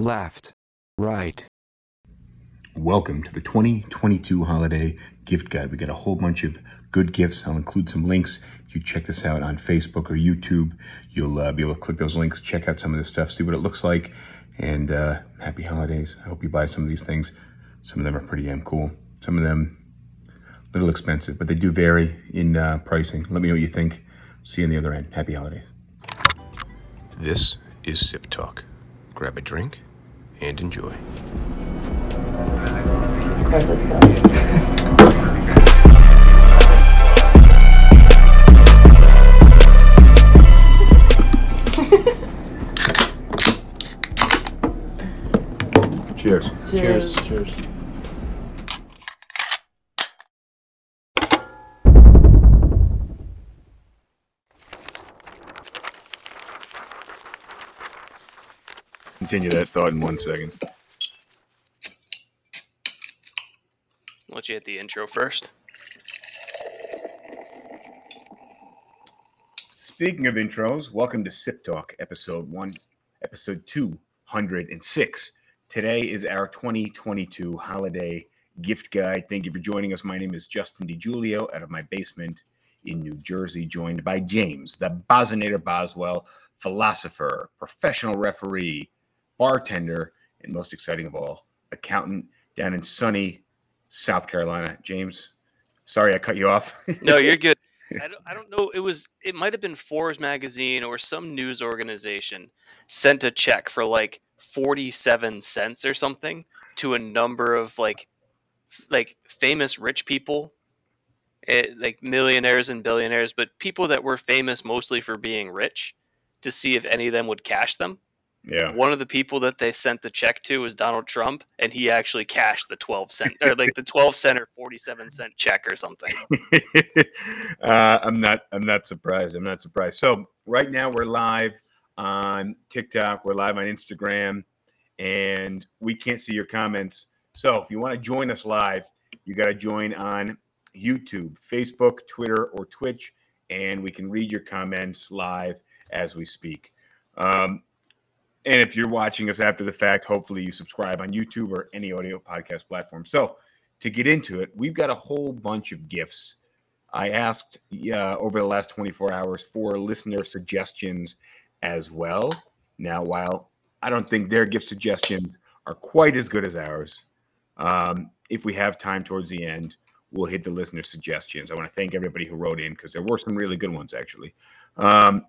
left, right. Welcome to the 2022 holiday gift guide. We got a whole bunch of good gifts. I'll include some links. If you check this out on Facebook or YouTube, you'll uh, be able to click those links, check out some of this stuff, see what it looks like, and uh, happy holidays. I hope you buy some of these things. Some of them are pretty damn cool. Some of them a little expensive, but they do vary in uh, pricing. Let me know what you think. See you on the other end. Happy holidays. This is Sip Talk. Grab a drink and enjoy. Christmas film. Cheers. Cheers. Cheers. Continue that thought in one second. Let you hit the intro first. Speaking of intros, welcome to Sip Talk, episode one, episode 206. Today is our 2022 holiday gift guide. Thank you for joining us. My name is Justin DiGiulio out of my basement in New Jersey, joined by James, the Bosinator Boswell, philosopher, professional referee, bartender, and most exciting of all, accountant down in sunny South Carolina. James, sorry I cut you off. No, you're good. I don't, I don't know. It was. It might have been Forbes magazine or some news organization sent a check for like forty-seven cents or something to a number of like, f- like famous rich people, eh, like millionaires and billionaires, but people that were famous mostly for being rich, to see if any of them would cash them. Yeah. One of the people that they sent the check to was Donald Trump, and he actually cashed the twelve cent or like the twelve cent or forty-seven cent check or something. uh, I'm not. I'm not surprised. I'm not surprised. So right now we're live on TikTok. We're live on Instagram, and we can't see your comments. So if you want to join us live, you got to join on YouTube, Facebook, Twitter, or Twitch, and we can read your comments live as we speak. Um, and if you're watching us after the fact, hopefully you subscribe on YouTube or any audio podcast platform. So to get into it, we've got a whole bunch of gifts. I asked uh, over the last 24 hours for listener suggestions as well. Now, while I don't think their gift suggestions are quite as good as ours, um, if we have time towards the end, we'll hit the listener suggestions. I want to thank everybody who wrote in because there were some really good ones actually. Um,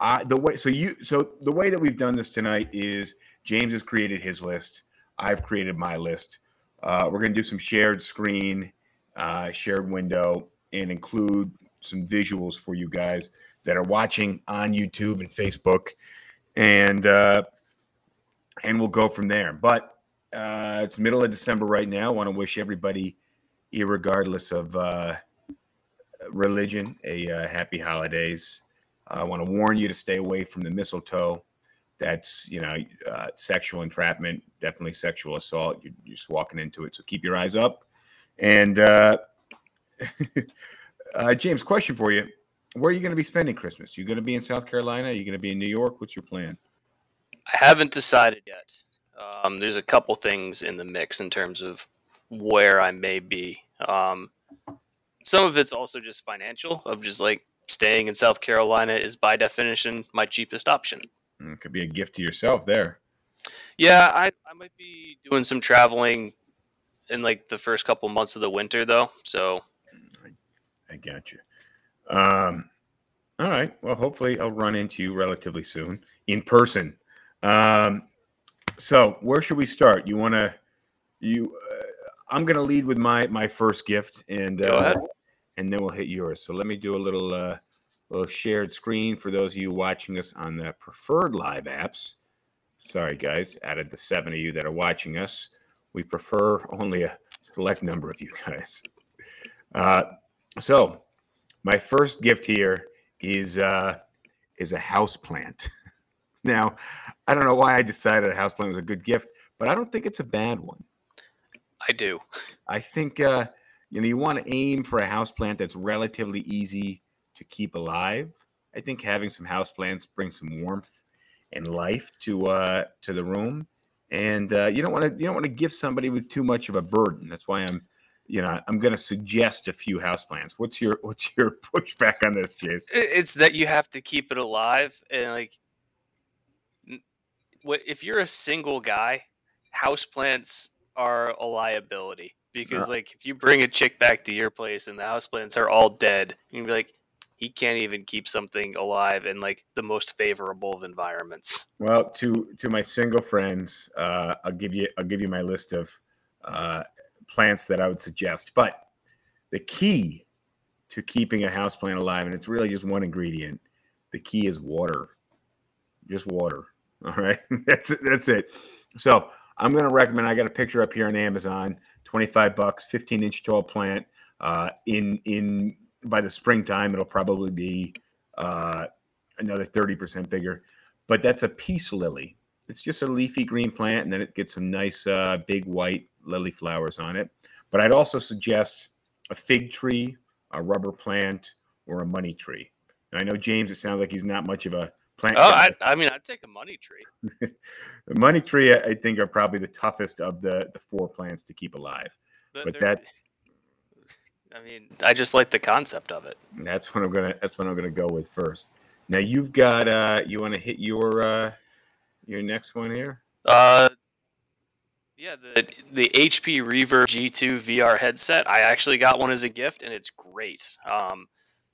I, the way so you so the way that we've done this tonight is James has created his list. I've created my list. Uh, we're going to do some shared screen, uh, shared window, and include some visuals for you guys that are watching on YouTube and Facebook, and uh, and we'll go from there. But uh, it's middle of December right now. I want to wish everybody, regardless of uh, religion, a uh, happy holidays. I want to warn you to stay away from the mistletoe. That's you know uh, sexual entrapment, definitely sexual assault. You're, you're just walking into it, so keep your eyes up. And uh, uh, James, question for you: Where are you going to be spending Christmas? You going to be in South Carolina? Are you going to be in New York? What's your plan? I haven't decided yet. Um, there's a couple things in the mix in terms of where I may be. Um, some of it's also just financial, of just like staying in South Carolina is by definition my cheapest option. Mm, It could be a gift to yourself there. Yeah, I, I might be doing some traveling in like the first couple months of the winter though. So I got you. Um, all right. Well, hopefully I'll run into you relatively soon in person. Um, so where should we start? You want to? You? Uh, I'm going to lead with my my first gift, and Go uh, ahead. And then we'll hit yours. So let me do a little uh, little shared screen for those of you watching us on the preferred live apps. Sorry, guys, out of the seven of you that are watching us, we prefer only a select number of you guys. Uh, so, my first gift here is uh, is a house plant. now, I don't know why I decided a house plant was a good gift, but I don't think it's a bad one. I do. I think uh, you know you want to aim for a house plant that's relatively easy to keep alive. I think having some house plants brings some warmth and life to uh, to the room, and uh, you don't want to you don't want to gift somebody with too much of a burden. That's why I'm, you know, I'm going to suggest a few houseplants. What's your what's your pushback on this, James? It's that you have to keep it alive, and like, if you're a single guy? House plants are a liability because, like, if you bring a chick back to your place and the houseplants are all dead, you can be like, he can't even keep something alive in like the most favorable of environments. Well, to to my single friends, uh, I'll give you I'll give you my list of uh, plants that I would suggest. But the key to keeping a house plant alive, and it's really just one ingredient. The key is water, just water. All right, that's it, that's it. So I'm going to recommend. I got a picture up here on Amazon, 25 bucks, 15 inch tall plant. Uh, in in by the springtime, it'll probably be uh, another 30% bigger but that's a peace lily. It's just a leafy green plant, and then it gets some nice uh, big white lily flowers on it. But I'd also suggest a fig tree, a rubber plant, or a money tree. Now, I know James. It sounds like he's not much of a plant. Oh. I, I mean, I'd take a money tree. the money tree, I think, are probably the toughest of the the four plants to keep alive. But But that I mean, I just like the concept of it. that's what I'm gonna that's what I'm gonna go with first. Now you've got uh you want to hit your uh your next one here? Uh, yeah, the the HP Reverb G2 VR headset. I actually got one as a gift, and it's great. Um,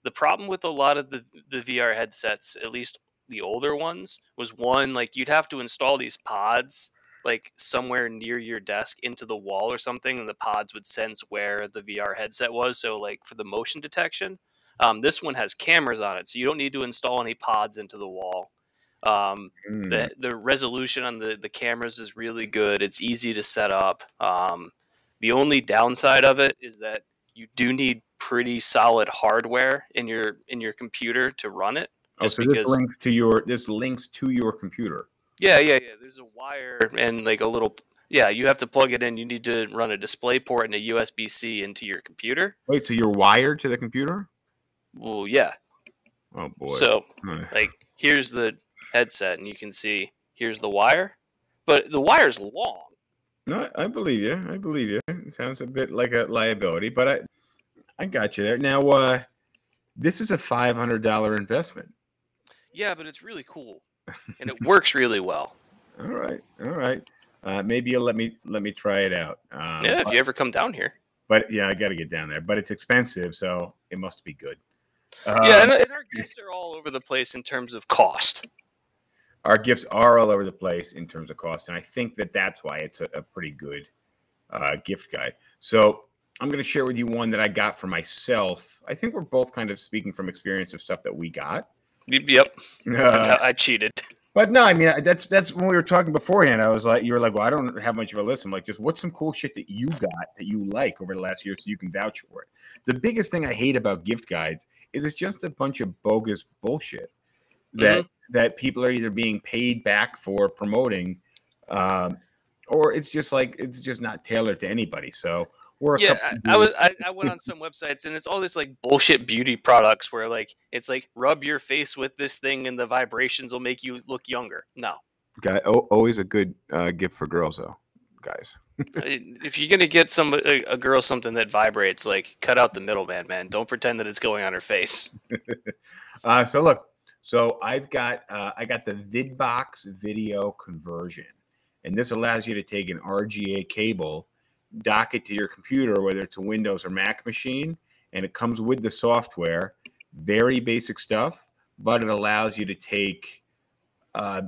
the problem with a lot of the the VR headsets, at least the older ones, was one like you'd have to install these pods like somewhere near your desk into the wall or something, and the pods would sense where the VR headset was. So like for the motion detection, um, this one has cameras on it, so you don't need to install any pods into the wall. Um, Hmm. the the resolution on the the cameras is really good. It's easy to set up. Um, the only downside of it is that you do need pretty solid hardware in your in your computer to run it. Oh, so this links to your this links to your computer. yeah, yeah, yeah. There's a wire and like a little. Yeah, you have to plug it in. You need to run a display port and a USB C into your computer. Wait, so you're wired to the computer? Well, yeah. Oh boy. So Huh. like here's the headset, and you can see here's the wire, but the wire's long. no, I believe you. I believe you. It sounds a bit like a liability, but I I got you there. Now uh this is a five hundred dollar investment. Yeah, but it's really cool, and it works really well. All right, all right. Uh, maybe you'll let me let me try it out. Um, yeah, if but, you ever come down here. but yeah, I got to get down there. But it's expensive, so it must be good. yeah, Um, and, and our gifts are all over the place in terms of cost. our gifts are all over the place in terms of cost, and I think that that's why it's a, a pretty good uh, gift guide. So I'm going to share with you one that I got for myself. I think we're both kind of speaking from experience of stuff that we got. Yep, that's Uh, how I cheated. but no, I mean that's that's when we were talking beforehand. I was like, you were like, well, I don't have much of a list. I'm like, just what's some cool shit that you got that you like over the last year, so you can vouch for it. The biggest thing I hate about gift guides is it's just a bunch of bogus bullshit that that people are either being paid back for promoting, um, or it's just like it's just not tailored to anybody. So we're a Yeah, couple I, I was. I, I went on some websites, and it's all this like bullshit beauty products where like it's like rub your face with this thing, and the vibrations will make you look younger. No, guy oh, always a good uh, gift for girls though, guys. If you're gonna get some a, a girl something that vibrates, like cut out the middleman, man. Don't pretend that it's going on her face. Uh, so look, so I've got uh, I got the VidBox video conversion, and this allows you to take an RCA cable, dock it to your computer, whether it's a Windows or Mac machine, and it comes with the software. Very basic stuff, but it allows you to take uh,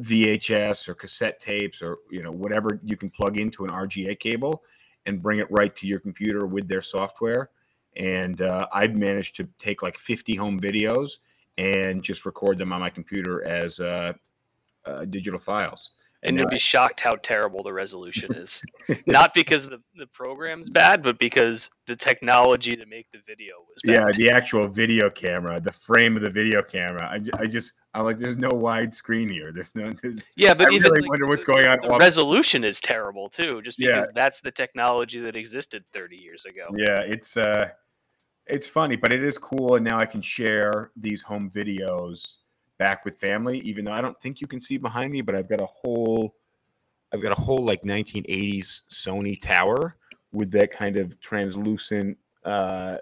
VHS or cassette tapes or you know whatever you can plug into an RCA cable and bring it right to your computer with their software and uh, I've managed to take like 50 home videos and just record them on my computer as uh, uh, digital files. And you'd be shocked how terrible the resolution is. Not because the, the program's bad, but because the technology to make the video was bad. yeah, the actual video camera, the frame of the video camera. I, I just I'm like, there's no wide screen here. There's no. There's, Yeah, but I even really like, wonder what's the- going on The resolution is terrible too, just Yeah. because that's the technology that existed 30 years ago. yeah, it's uh, it's funny, but it is cool, and now I can share these home videos back with family. Even though I don't think you can see behind me, but I've got a whole I've got a whole like 1980s Sony tower with that kind of translucent uh,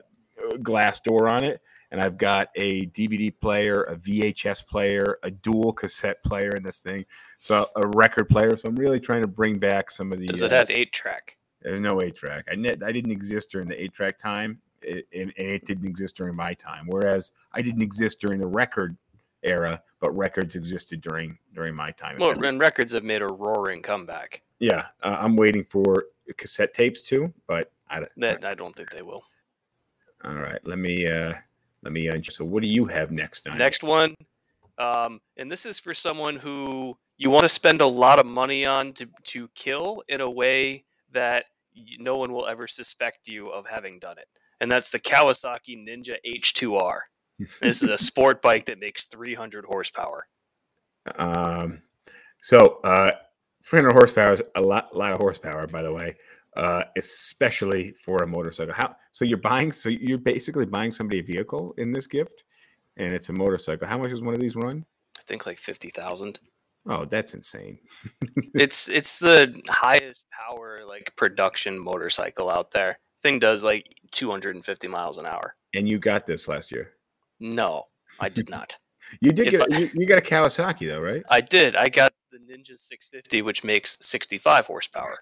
glass door on it. And I've got a DVD player, a VHS player, a dual cassette player in this thing. So a record player. So I'm really trying to bring back some of the. Does it uh, have eight track? There's no eight track. I ne- I didn't exist during the eight track time, it, and, and it didn't exist during my time. Whereas I didn't exist during the record era, but records existed during during my time. Well, and records have made a roaring comeback. yeah, uh, I'm waiting for cassette tapes too, but I don't. That I don't think they will. All right, let me uh let me. Uh, so what do you have next on? Next one, um, and this is for someone who you want to spend a lot of money on to to kill in a way that no one will ever suspect you of having done it, and that's the Kawasaki Ninja H2R. This is a sport bike that makes 300 horsepower. Um, so uh, 300 horsepower is a lot, a lot of horsepower, by the way, uh, especially for a motorcycle. How? So you're buying? So you're basically buying somebody a vehicle in this gift, and it's a motorcycle. How much does one of these run? I think like 50,000. Oh, that's insane. it's it's the highest power like production motorcycle out there. Thing does like 250 miles an hour. And you got this last year. No, I did not. You did If get I- you, you got a Kawasaki though, right? I did. I got the Ninja 650, which makes 65 horsepower,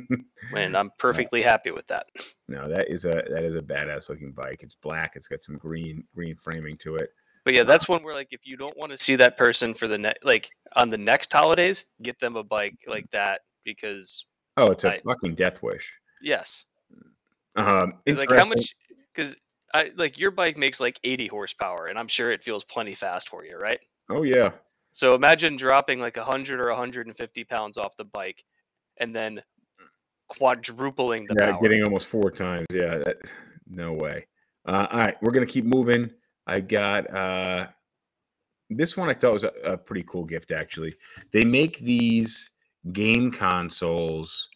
and I'm perfectly happy with that. no, that is a that is a badass looking bike. It's black. It's got some green green framing to it. But yeah, that's one where like if you don't want to see that person for the next like on the next holidays, get them a bike like that because Oh, it's a I- fucking death wish. yes, Um, like how much because I like your bike makes like 80 horsepower, and I'm sure it feels plenty fast for you, right? Oh yeah. So imagine dropping like 100 or 150 pounds off the bike, and then quadrupling the yeah, power. getting almost four times. Yeah, that, no way. Uh, all right, we're gonna keep moving. I got uh, this one. I thought was a, a pretty cool gift. Actually, they make these game consoles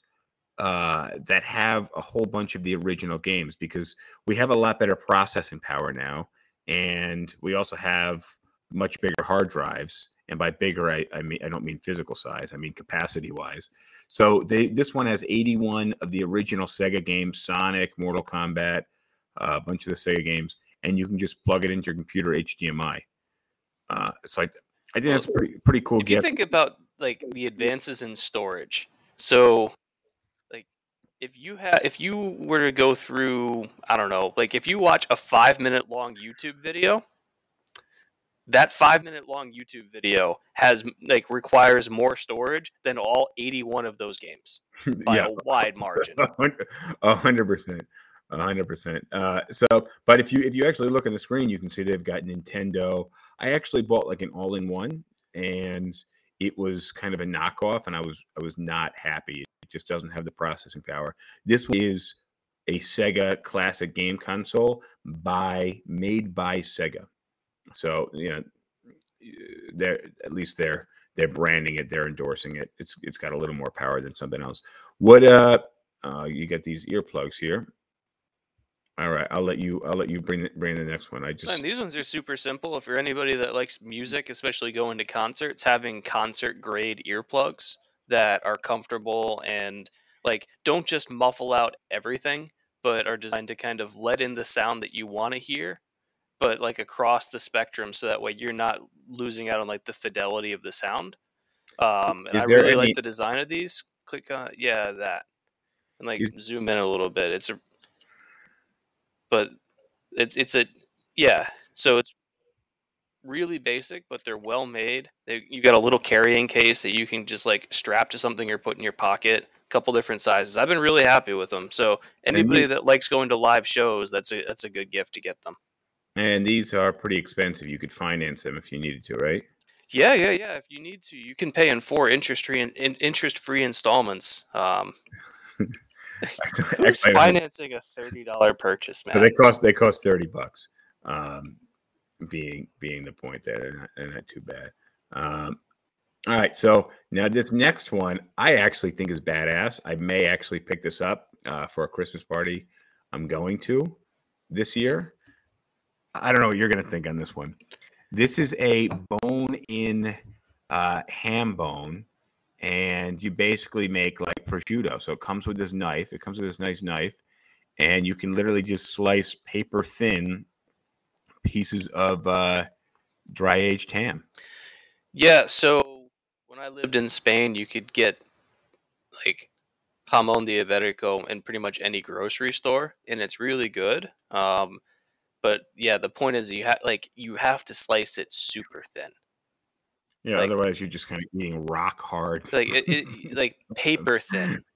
uh, that have a whole bunch of the original games because we have a lot better processing power now, and we also have much bigger hard drives. And by bigger, I, I mean I don't mean physical size. I mean capacity wise. So they this one has 81 of the original Sega games, Sonic, Mortal Kombat, uh, a bunch of the Sega games, and you can just plug it into your computer HDMI. Uh, so I, I think that's a pretty pretty cool if you think about like the advances in storage so if you have if you were to go through i don't know like if you watch a five minute long youtube video that five minute long youtube video has like requires more storage than all 81 of those games by yeah, a wide margin a hundred percent, a hundred percent. Uh, so, but if you if you actually look on the screen, you can see they've got Nintendo. I actually bought like an all in one, and it was kind of a knockoff, and I was I was not happy. It just doesn't have the processing power. This one is a Sega classic game console by made by Sega. So you know, they're at least they're they're branding it, they're endorsing it. It's it's got a little more power than something else. What uh, uh you got these earplugs here. All right, I'll let you I'll let you bring the, bring the next one. I just and these ones are super simple. If you're anybody that likes music especially going to concerts having concert grade earplugs that are comfortable and like don't just muffle out everything but are designed to kind of let in the sound that you want to hear but like across the spectrum so that way you're not losing out on like the fidelity of the sound. Um and Is i really any- like the design of these. Click on yeah that. And like Is- zoom in a little bit. It's a but it's it's a yeah so it's really basic but they're well made they, you got a little carrying case that you can just like strap to something or put in your pocket a couple different sizes i've been really happy with them so anybody that likes going to live shows that's a that's a good gift to get them and these are pretty expensive. You could finance them if you needed to, right? yeah yeah yeah if you need to you can pay in four interest free in, in interest free installments um who's financing a $30 purchase man So they cost they cost thirty bucks. Um, being being the point that they're not, they're not too bad. Um, all right, so now this next one I actually think is badass. I may actually pick this up uh, for a Christmas party I'm going to this year. I don't know what you're gonna think on this one. This is a bone in uh, ham bone, and you basically make like prosciutto. So it comes with this knife. It comes with this nice knife, and you can literally just slice paper thin pieces of uh, dry aged ham. Yeah, so when I lived in Spain, you could get like jamón de ibérico in pretty much any grocery store, and it's really good. Um, but yeah, the point is you have like you have to slice it super thin, Yeah, Like- otherwise you're just kind of eating rock hard. like it, it like paper thin.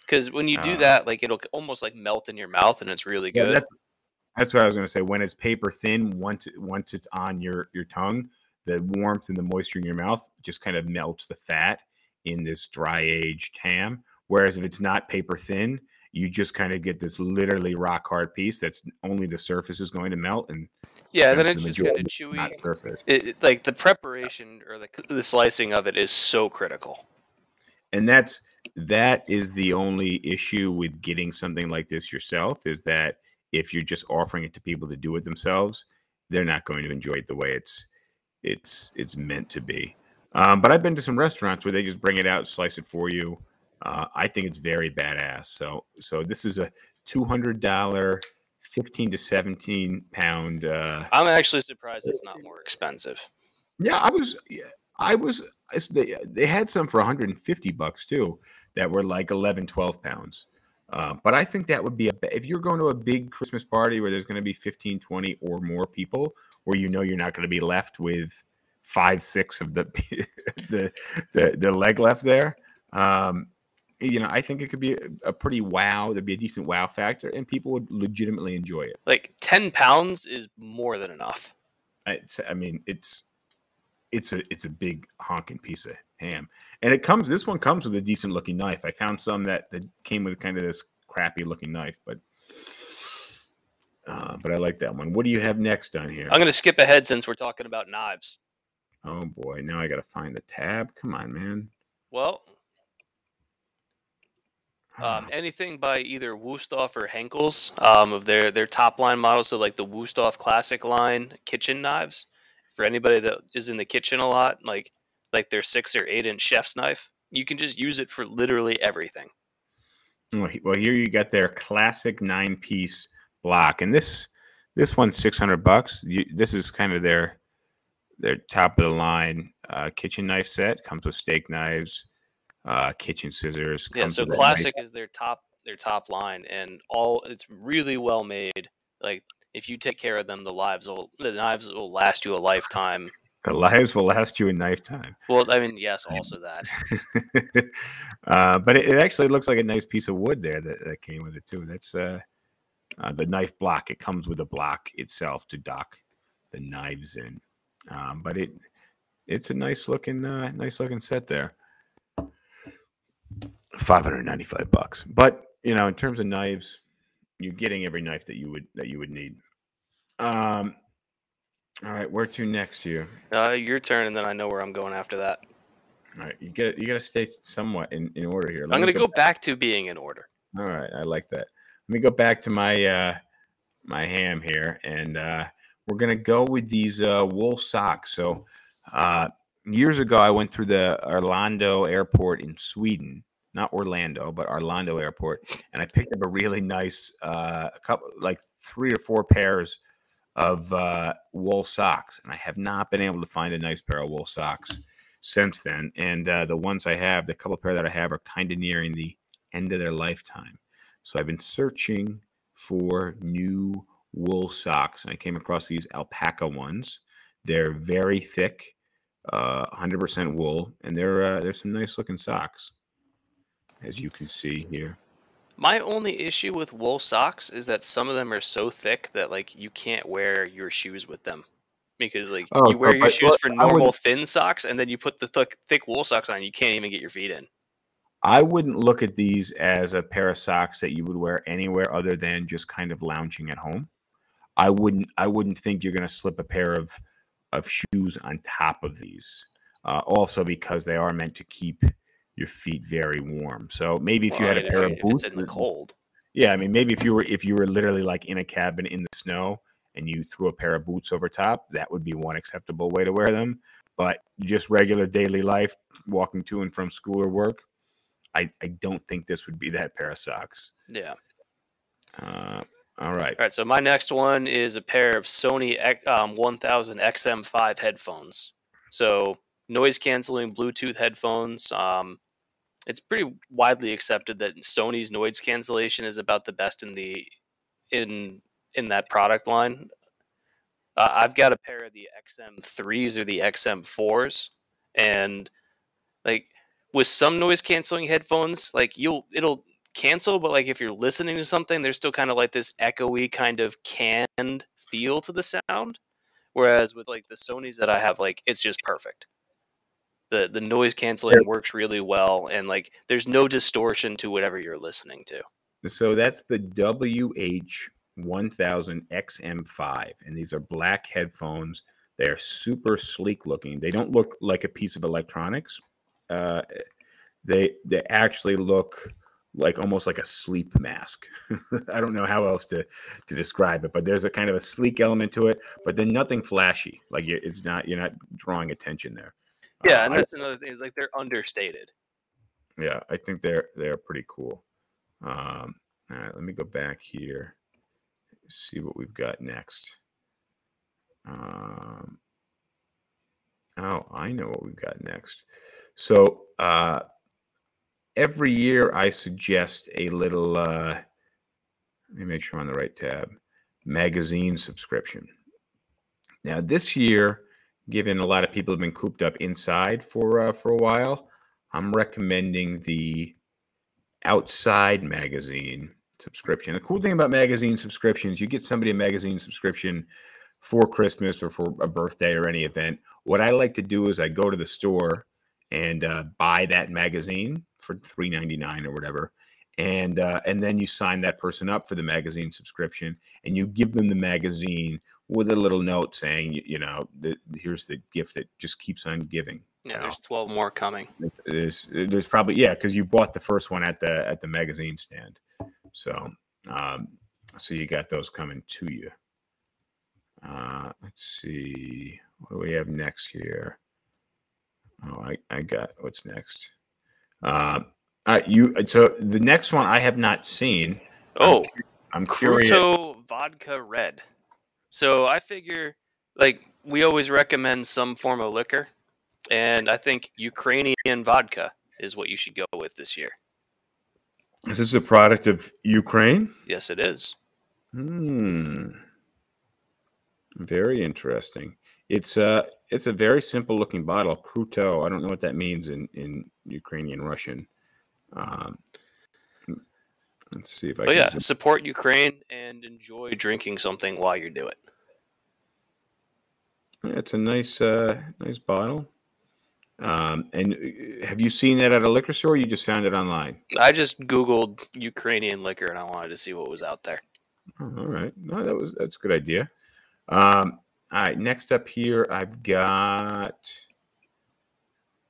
Because when you do Uh, that, like it'll almost like melt in your mouth, and it's really Yeah, good. that's, that's what I was going to say. When it's paper thin, once it, once it's on your your tongue, the warmth and the moisture in your mouth just kind of melts the fat in this dry aged ham. Whereas if it's not paper thin, you just kind of get this literally rock hard piece that's only the surface is going to melt and yeah, then it's the just kind of chewy. surface. It, it- like the preparation or the, the slicing of it is so critical. and that's that is the only issue with getting something like this yourself is that if you're just offering it to people to do it themselves they're not going to enjoy it the way it's it's it's meant to be um, but i've been to some restaurants where they just bring it out slice it for you uh, i think it's very badass so so this is a $200 15 to 17 pound uh, I'm actually surprised it's not more expensive. yeah, I was. yeah, I was. They they had some for 150 bucks too, that were like 11, 12 pounds. Uh, but I think that would be a if you're going to a big Christmas party where there's going to be 15, 20 or more people, where you know you're not going to be left with five, six of the the the, the leg left there. Um, you know, I think it could be a, a pretty wow. There'd be a decent wow factor, and people would legitimately enjoy it. Like ten pounds is more than enough. It's, I mean, it's it's a it's a big honking piece of ham, and it comes. This one comes with a decent looking knife. I found some that that came with kind of this crappy looking knife, but uh, but I like that one. What do you have next on here? I'm gonna skip ahead since we're talking about knives. Oh boy, now I got to find the tab. Come on, man. Well, um, anything by either Wusthof or Henckels um, of their their top line models, so like the Wusthof Classic line kitchen knives. For anybody that is in the kitchen a lot, like like their six or eight inch chef's knife, you can just use it for literally everything. Well, well, here you got their classic nine piece block, and this this one's six hundred bucks. You, this is kind of their their top of the line uh, kitchen knife set. Comes with steak knives, uh, kitchen scissors. Yeah, so with that nice- classic is their top their top line, and all it's really well made. Like if you take care of them, the lives will the knives will last you a lifetime. the lives will last you a lifetime. Well, I mean, yes, also that. uh, but it, it actually looks like a nice piece of wood there that, that came with it too. That's uh, uh, the knife block. It comes with a block itself to dock the knives in. Um, but it it's a nice looking uh, nice looking set there. Five hundred ninety five bucks. But you know, in terms of knives, you're getting every knife that you would that you would need. Um, all right, where to next here? Uh, your turn, and then I know where I'm going after that. All right, you get you got to stay somewhat in, in order here. Let I'm gonna go back to being in order. All right, I like that. Let me go back to my uh my ham here, and uh we're gonna go with these uh wool socks. So uh years ago, I went through the Arlanda airport in Sweden, not Orlando, but Arlanda airport, and I picked up a really nice uh a couple like three or four pairs of uh wool socks, and I have not been able to find a nice pair of wool socks since then. And uh, the ones I have, the couple pair that I have, are kind of nearing the end of their lifetime. So I've been searching for new wool socks, and I came across these alpaca ones. They're very thick, uh, 100% wool, and they're uh, they're some nice looking socks, as you can see here. My only issue with wool socks is that some of them are so thick that like you can't wear your shoes with them. Because like Oh, you wear your shoes but for normal thin socks, and then you put the thick, thick wool socks on, you can't even get your feet in. I wouldn't look at these as a pair of socks that you would wear anywhere other than just kind of lounging at home. I wouldn't I wouldn't think you're going to slip a pair of of shoes on top of these. Uh, also because they are meant to keep your feet very warm. So maybe if you had I a pair of boots, in the cold. yeah, I mean maybe if you were if you were literally like in a cabin in the snow and you threw a pair of boots over top, that would be one acceptable way to wear them. but just regular daily life, walking to and from school or work, I, I don't think this would be that pair of socks. Yeah. Uh, all right. All right. So my next one is a pair of Sony um, 1000 XM5 headphones. So noise canceling Bluetooth headphones. Um, it's pretty widely accepted that Sony's noise cancellation is about the best in the in in that product line. Uh, I've got a pair of the XM3s or the XM4s, and like with some noise canceling headphones, like you'll it'll cancel, but like if you're listening to something, there's still kind of like this echoey kind of canned feel to the sound. Whereas with like the Sony's that I have, like it's just perfect. The the noise canceling works really well, and like there's no distortion to whatever you're listening to. So that's the WH 1000 XM5, and these are black headphones. They're super sleek looking. They don't look like a piece of electronics. Uh, they they actually look like almost like a sleep mask. I don't know how else to to describe it, but there's a kind of a sleek element to it, but then nothing flashy. Like it- it's not you're not drawing attention there. Yeah, Uh, and I- that's another thing. Like they're understated. yeah, I think they're they're pretty cool. Um, all right, let me go back here, see what we've got next. Um, oh, I know what we've got next. So uh, every year I suggest a little. Uh, let me make sure I'm on the right tab. Magazine subscription. Now this year, given a lot of people have been cooped up inside for uh, for a while, I'm recommending the Outside Magazine subscription. The cool thing about magazine subscriptions, you get somebody a magazine subscription for Christmas or for a birthday or any event. What I like to do is I go to the store and uh, buy that magazine for $3.99 or whatever. And uh, and then you sign that person up for the magazine subscription, and you give them the magazine with a little note saying, you, you know, the, here's the gift that just keeps on giving. Yeah, there's 12 more coming. There's there's probably yeah, because you bought the first one at the at the magazine stand. So um so you got those coming to you. Uh let's see. What do we have next here? Oh, I, I got what's next. Um right, you so the next one I have not seen. Oh, I'm curious. Vodka Red. So I figure, like, we always recommend some form of liquor, and I think Ukrainian vodka is what you should go with this year. Is this a product of Ukraine? Yes, it is. Hmm. Very interesting. It's a it's a very simple looking bottle, Kruto. I don't know what that means in in Ukrainian Russian. Um, let's see if I But can. yeah, support Ukraine and enjoy drinking something while you do it. Yeah, It's a nice uh, nice bottle. Um, and uh, have you seen that at a liquor store? Or you just found it online. I just Googled Ukrainian liquor and I wanted to see what was out there. Oh, all right. No, that was that's a good idea. Um, all right. Next up here, I've got.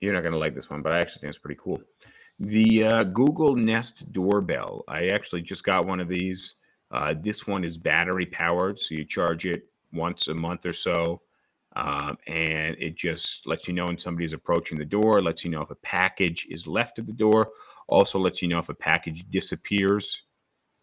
You're not going to like this one, but I actually think it's pretty cool. The uh, Google Nest doorbell. I actually just got one of these. Uh, this one is battery powered, so you charge it once a month or so, um, and it just lets you know when somebody's approaching the door. Lets you know if a package is left at the door. Also lets you know if a package disappears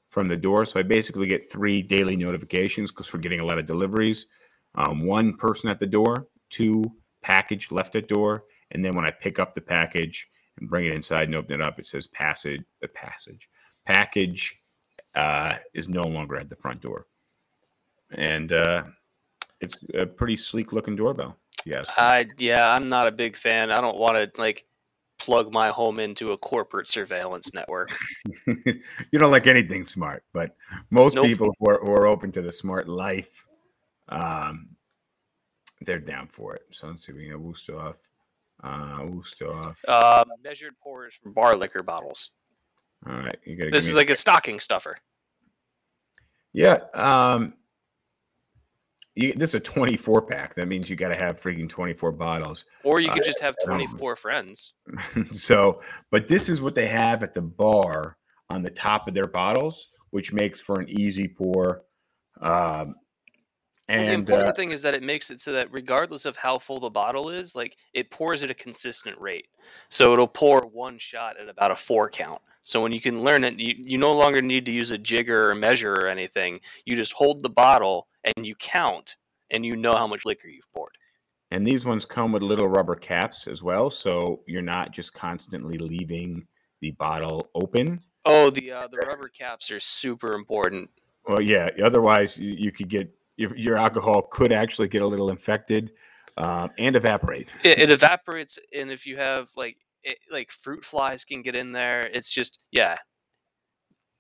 from the door. So I basically get three daily notifications because we're getting a lot of deliveries. Um, one person at the door, two package left at door, and then when I pick up the package and bring it inside and open it up, it says passage. The passage package uh, is no longer at the front door, and uh, it's a pretty sleek looking doorbell. Yes. I yeah, I'm not a big fan. I don't want to like plug my home into a corporate surveillance network. you don't like anything smart, but most Nope. people who are, who are open to the smart life, um, they're down for it. So let's see, we have Wusthof, uh, Wusthof. Uh, measured pours from bar liquor bottles. All right, you got to. This is like a stocking stuffer. yeah. Um, you, this is a 24 pack. That means you got to have freaking 24 bottles. Or you could Uh, just have don't- 24 friends. so, but this is what they have at the bar on the top of their bottles, which makes for an easy pour. Um, Well, the important uh, thing is that it makes it so that regardless of how full the bottle is, like it pours at a consistent rate. So it'll pour one shot at about a four count. So when you can learn it, you, you no longer need to use a jigger or measure or anything. You just hold the bottle and you count, and you know how much liquor you've poured. and these ones come with little rubber caps as well, so you're not just constantly leaving the bottle open. Oh, the uh, the rubber caps are super important. Well, yeah. Otherwise, you could get your, your alcohol could actually get a little infected um, and evaporate. It, it evaporates, and if you have like it, like fruit flies can get in there. It's just yeah,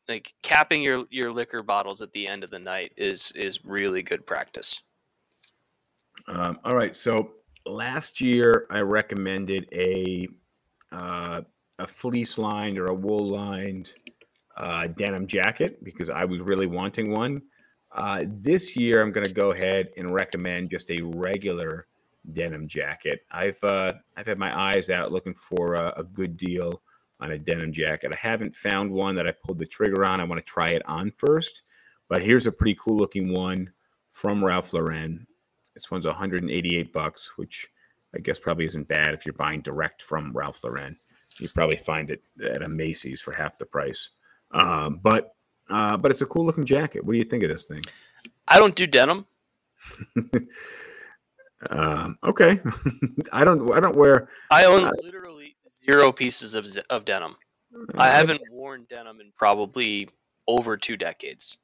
like capping your your liquor bottles at the end of the night is is really good practice. Um, all right. So last year, I recommended a uh, a fleece lined or a wool lined uh, denim jacket because I was really wanting one. Uh, this year, I'm going to go ahead and recommend just a regular denim jacket. I've uh, I've had my eyes out looking for a, a good deal on a denim jacket. I haven't found one that I pulled the trigger on. I want to try it on first, but here's a pretty cool looking one from Ralph Lauren. This one's 188 bucks, which I guess probably isn't bad if you're buying direct from Ralph Lauren. You probably find it at a Macy's for half the price. Um, but uh, but it's a cool looking jacket. What do you think of this thing? I don't do denim. Um, okay, I don't I don't wear. I own literally zero pieces of of denim. I uh, haven't worn denim in probably over two decades.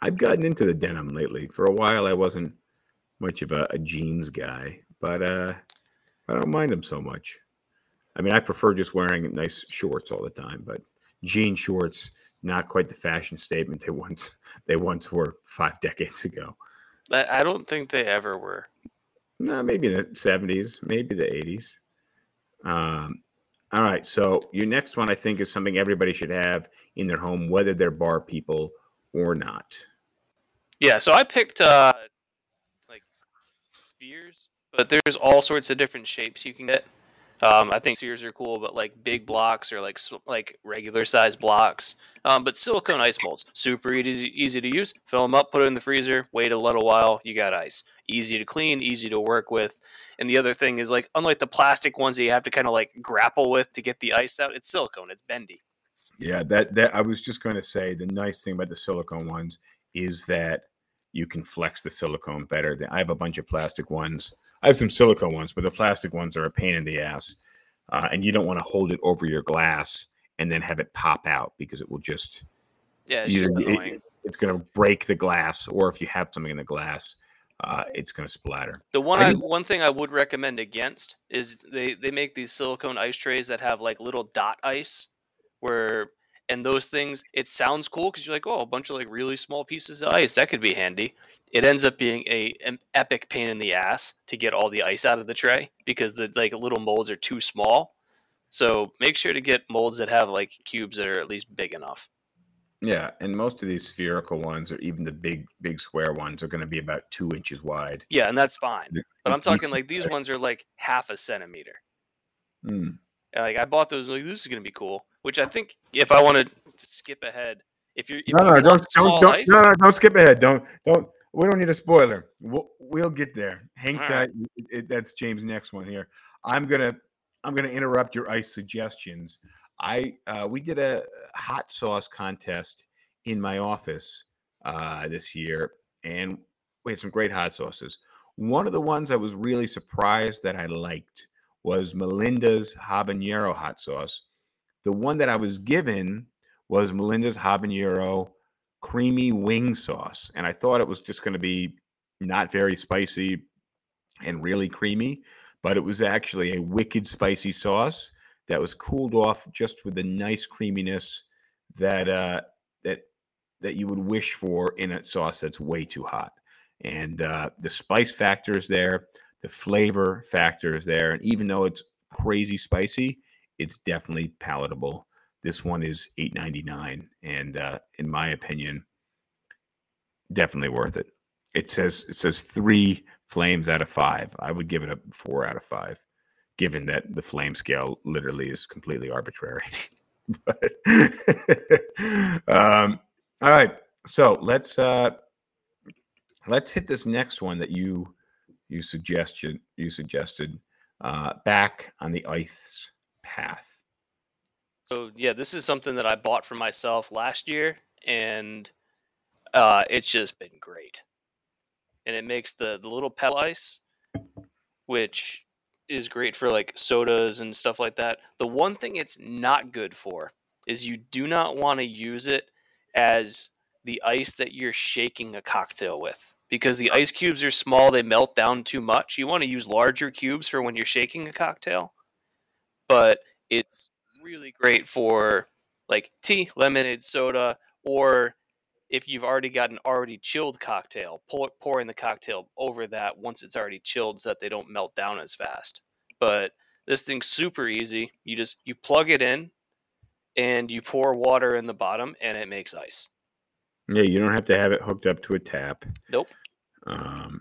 I've gotten into the denim lately. For a while, I wasn't much of a, a jeans guy, but uh, I don't mind them so much. I mean, I prefer just wearing nice shorts all the time, but jean shorts not quite the fashion statement they once they once were five decades ago. I, I don't think they ever were. No, maybe in the seventies, maybe the eighties. Um, all right, so your next one, I think, is something everybody should have in their home, whether they're bar people or not. Yeah, so I picked uh like spears, but there's all sorts of different shapes you can get. Um, I think spheres are cool, but like big blocks or like like regular size blocks. Um, but silicone ice molds, super easy easy to use. Fill them up, put it in the freezer, wait a little while, you got ice. Easy to clean, easy to work with. And the other thing is like unlike the plastic ones that you have to kind of like grapple with to get the ice out, it's silicone, it's bendy. Yeah, that that I was just going to say the nice thing about the silicone ones is that you can flex the silicone better. than- I have a bunch of plastic ones. I have some silicone ones, but the plastic ones are a pain in the ass, uh, and you don't want to hold it over your glass and then have it pop out because it will just Yeah, it's just it- it's going to break the glass, or if you have something in the glass, uh, it's going to splatter. The one I I, one thing I would recommend against is they they make these silicone ice trays that have like little dot ice, where and those things it sounds cool because you're like oh a bunch of like really small pieces of ice that could be handy. It ends up being a an epic pain in the ass to get all the ice out of the tray because the like little molds are too small. So make sure to get molds that have like cubes that are at least big enough. Yeah, and most of these spherical ones, or even the big big square ones, are going to be about two inches wide. Yeah, and that's fine. The- But I'm talking like these ones are like half a centimeter. Mm. Like I bought those. Like this is gonna be cool. Which I think if I want to skip ahead, if you're if No, no, don't, don't, don't, ice, no, no, don't skip ahead. Don't, don't. We don't need a spoiler. We'll, we'll get there. Hang tight. right. It- it- that's James' next one here. I'm gonna, I'm gonna interrupt your ice suggestions. I, uh, we did a hot sauce contest in my office uh, this year, and we had some great hot sauces. One of the ones I was really surprised that I liked was Melinda's habanero hot sauce. The one that I was given was Melinda's habanero creamy wing sauce. And I thought it was just going to be not very spicy and really creamy, but it was actually a wicked spicy sauce that was cooled off just with the nice creaminess that uh, that that you would wish for in a sauce that's way too hot. And uh, the spice factor is there, the flavor factor is there, and even though it's crazy spicy, it's definitely palatable. This one is eight ninety nine, and uh, in my opinion, definitely worth it. It says it says three flames out of five. I would give it a four out of five, given that the flame scale literally is completely arbitrary. but um, all right, so let's uh, let's hit this next one that you you suggested you suggested uh, back on the ice path. So yeah, this is something that I bought for myself last year, and uh, it's just been great. And it makes the the little pedal ice, which is great for like sodas and stuff like that. The one thing it's not good for is you do not want to use it as the ice that you're shaking a cocktail with because the ice cubes are small, they melt down too much. You want to use larger cubes for when you're shaking a cocktail. But it's really great for like tea, lemonade, soda, or if you've already got an already chilled cocktail, pour, pouring the cocktail over that once it's already chilled so that they don't melt down as fast. But this thing's super easy. You just you plug it in and you pour water in the bottom and it makes ice. Yeah, you don't have to have it hooked up to a tap. Nope. Um,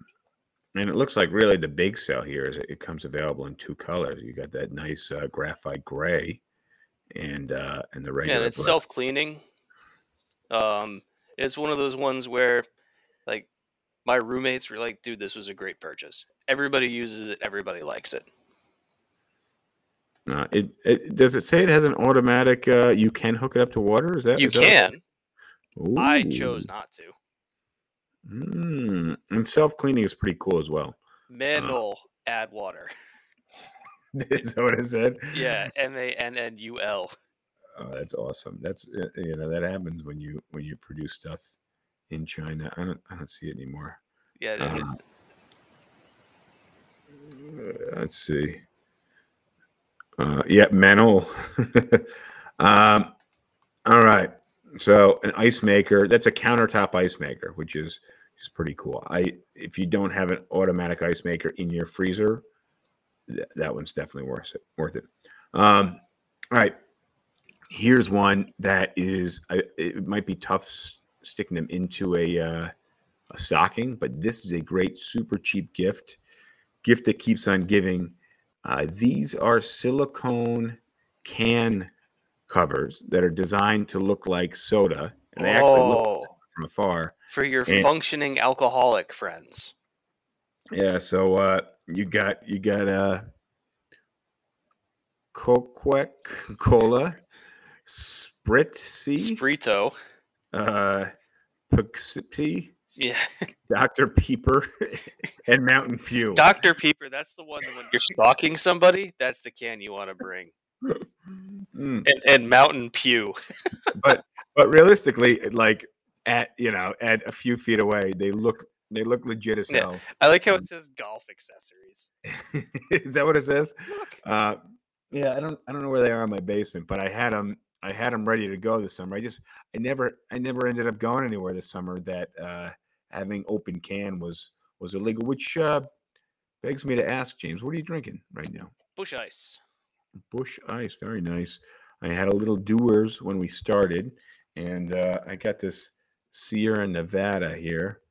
and it looks like really the big sell here is it comes available in two colors. You got that nice uh, graphite gray, and uh, and the Yeah, regular. and it's self cleaning. Um, it's one of those ones where, like, my roommates were like, "Dude, this was a great purchase. Everybody uses it. Everybody likes it." Uh, it, it does it say it has an automatic? Uh, you can hook it up to water. Is that You is that can. I Ooh. chose not to. Mm, and self cleaning is pretty cool as well. Manul add water. is that what it said? Yeah, M A N N U L. Oh, that's awesome. That's uh, you know that happens when you when you produce stuff in China. I don't I don't see it anymore. Yeah, Um, uh, let's see. Uh, yeah, Manol. um, all right. So an ice maker. That's a countertop ice maker, which is is pretty cool. I if you don't have an automatic ice maker in your freezer, th- that one's definitely worth it. Worth it. Um, all right. Here's one that is. I, it might be tough sticking them into a uh, a stocking, but this is a great, super cheap gift. Gift that keeps on giving. Uh, these are silicone can covers that are designed to look like soda, and they actually look oh, from afar. for your and- functioning alcoholic friends. Yeah, so uh, you got you got uh, Coquec Cola, Spritzy, Sprito. uh, Poughkeepsie, Yeah. Dr. Peeper, and Mountain Pew. Dr. Peeper, that's the one that when you're stalking somebody, that's the can you want to bring. Mm, And, and Mountain Pew. but but realistically, like at you know at a few feet away, they look they look legit as Yeah. hell. I like how it says golf accessories. Is that what it says? Uh, yeah, I don't I don't know where they are in my basement, but I had them I had them ready to go this summer. I just I never I never ended up going anywhere this summer that uh, having open can was was illegal, which uh, begs me to ask James, what are you drinking right now? Busch ice. Busch Ice, very nice. I had a little doers when we started, and uh, I got this Sierra Nevada here,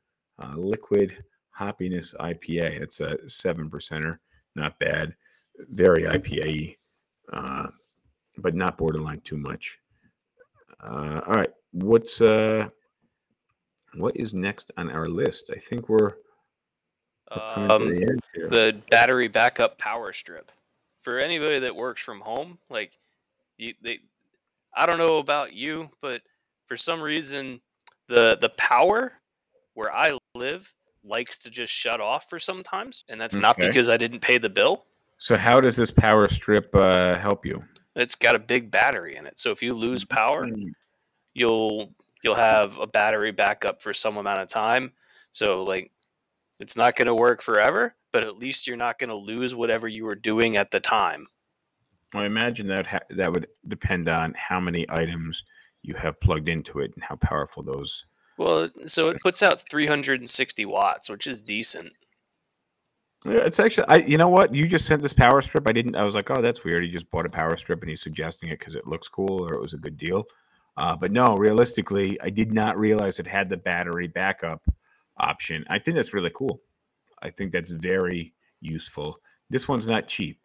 uh, liquid hoppiness IPA. It's a seven percenter, not bad, very IPA, uh, but not borderline too much. Uh, all right, what's uh, what is next on our list? I think we're, we're Um, the the battery backup power strip. For anybody that works from home, like you, they, I don't know about you, but for some reason, the the power where I live likes to just shut off for sometimes, and that's not because I didn't pay the bill. so, how does this power strip uh, help you? It's got a big battery in it, so if you lose power, you'll you'll have a battery backup for some amount of time. So like it's not going to work forever, but at least you're not going to lose whatever you were doing at the time. I imagine that ha- that would depend on how many items you have plugged into it and how powerful those. Well, so it puts out 360 watts, which is decent. Yeah, It's actually, I you know what? You just sent this power strip. I didn't. I was like, oh, that's weird. He just bought a power strip and he's suggesting it because it looks cool or it was a good deal. Uh, but no, realistically, I did not realize it had the battery backup option. I think that's really cool. I think that's very useful. This one's not cheap.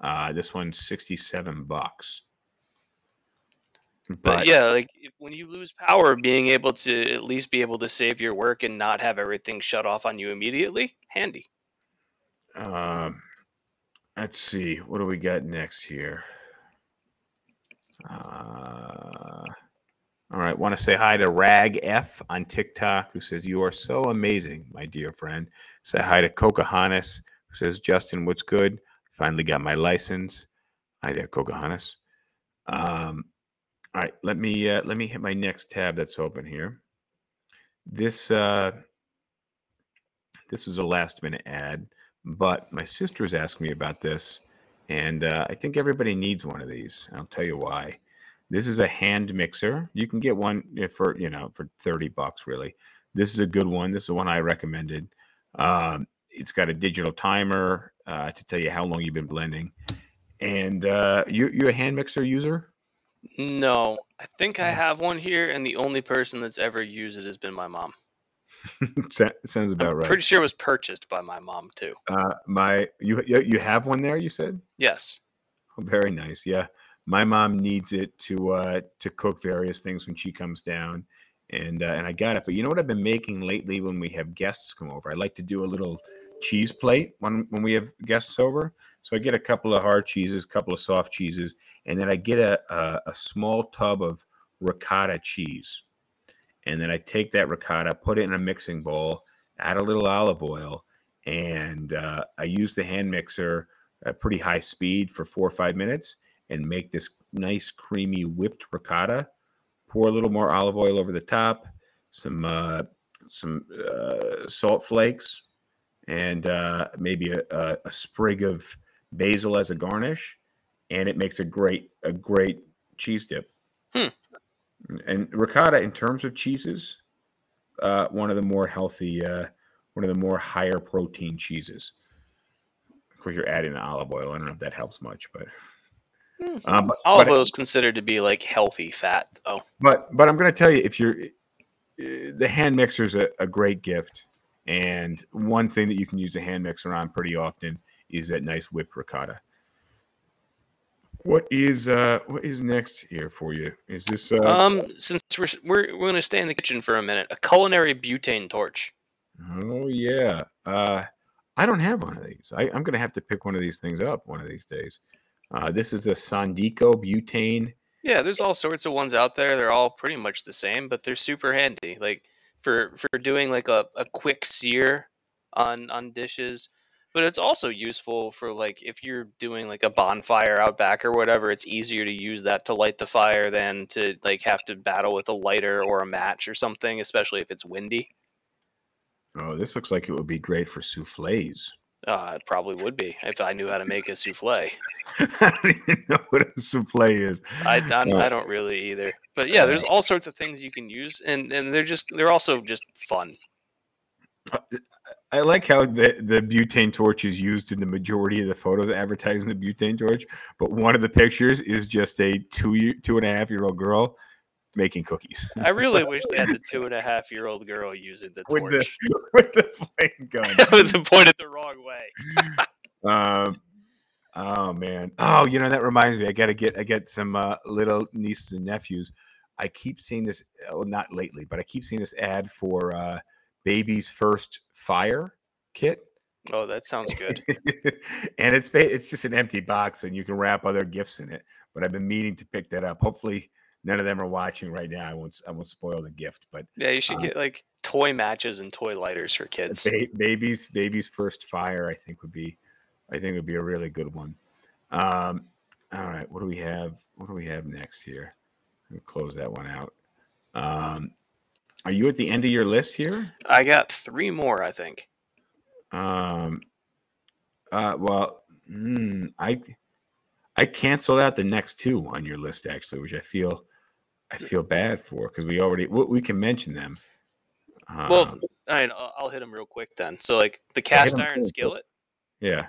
Uh, this one's sixty-seven bucks. But, yeah, like when you lose power, being able to at least be able to save your work and not have everything shut off on you immediately, handy. Um, let's see. What do we got next here? Uh, all right. Want to say hi to Rag F on TikTok, who says, You are so amazing, my dear friend. Say hi to Cocahannis, who says, Justin, what's good? Finally got my license. Hi there, Cocahannis. Um, all right, let me uh, let me hit my next tab that's open here. This uh, this was a last minute ad, but my sister's asked me about this, and uh, I think everybody needs one of these. I'll tell you why. This is a hand mixer. You can get one for you know for thirty bucks really. This is a good one. This is the one I recommended. Um, it's got a digital timer uh, to tell you how long you've been blending. And uh, you you're a hand mixer user? No, I think I have one here, and the only person that's ever used it has been my mom. Sounds about I'm right. pretty sure it was purchased by my mom too. Uh, my you you you have one there? You said. Yes. Oh, very nice. Yeah, my mom needs it to uh, to cook various things when she comes down, and uh, and I got it. But you know what I've been making lately when we have guests come over? I like to do a little cheese plate when when we have guests over. So I get a couple of hard cheeses, a couple of soft cheeses, and then I get a a, a small tub of ricotta cheese, and then I take that ricotta, put it in a mixing bowl, add a little olive oil, and uh, I use the hand mixer at pretty high speed for four or five minutes and make this nice creamy whipped ricotta. Pour a little more olive oil over the top, some uh, some uh, salt flakes, and uh, maybe a, a, a sprig of basil as a garnish, and it makes a great a great cheese dip. Hmm. And ricotta, in terms of cheeses, uh, one of the more healthy, uh, one of the more higher protein cheeses. Of course, you're adding the olive oil. I don't know if that helps much, but Hmm. um, but, Olive but, oil is considered to be like healthy fat, though. but but I'm going to tell you if you're uh, the hand mixer is a, a great gift, and one thing that you can use a hand mixer on pretty often is that nice whipped ricotta. What is uh what is next here for you? Is this uh Um, since we're we're, we're going to stay in the kitchen for a minute, a culinary butane torch. oh yeah uh I don't have one of these. I, I'm going to have to pick one of these things up one of these days. Uh, this is the Sondiko butane. Yeah, there's all sorts of ones out there. They're all pretty much the same, but they're super handy. Like for for doing like a, a quick sear on on dishes. But it's also useful for like if you're doing like a bonfire out back or whatever, it's easier to use that to light the fire than to like have to battle with a lighter or a match or something, especially if it's windy. Oh, this looks like it would be great for souffles. Uh, it probably would be if I knew how to make a souffle. I don't even know what a souffle is. I, I, Uh, I don't really either. But yeah, there's all sorts of things you can use, and, and they're just they're also just fun. I like how the, the butane torch is used in the majority of the photos advertising the butane torch, but one of the pictures is just a two year, two and a half year old girl making cookies I really wish they had the two and a half year old girl using the with the torch with the flame gun. with the pointed the wrong way. Um, oh man. Oh, you know that reminds me. I gotta get I get some uh, little nieces and nephews. I keep seeing this. Well, not lately, but I keep seeing this ad for uh, baby's first fire kit. Oh, that sounds good. and it's it's just an empty box, and you can wrap other gifts in it. But I've been meaning to pick that up. Hopefully, none of them are watching right now. I won't I won't spoil the gift. But Yeah, you should Uh, get like toy matches and toy lighters for kids. ba- baby's baby's first fire, I think would be, I think would be a really good one. Um, all right, what do we have? What do we have next here? Close that one out. Um, are you at the end of your list here? I got three more, I think. Um, uh, well, mm, I I canceled out the next two on your list actually, which I feel I feel bad for because we already we, we can mention them. Well, Um, right, I'll, I'll hit them real quick then. So, like the cast iron skillet, yeah,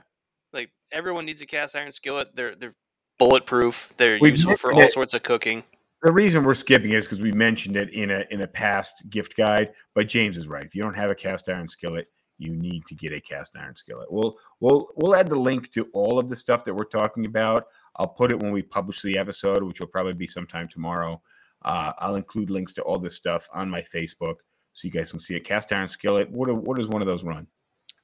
like everyone needs a cast iron skillet. They're they're bulletproof. They're We've useful for all it. sorts of cooking. the reason we're skipping it is because we mentioned it in a in a past gift guide. But James is right. If you don't have a cast iron skillet, you need to get a cast iron skillet. We'll we'll we'll add the link to all of the stuff that we're talking about I'll put it when we publish the episode, which will probably be sometime tomorrow. Uh, I'll include links to all this stuff on my Facebook so you guys can see it. Cast iron skillet. What are, what does one of those run?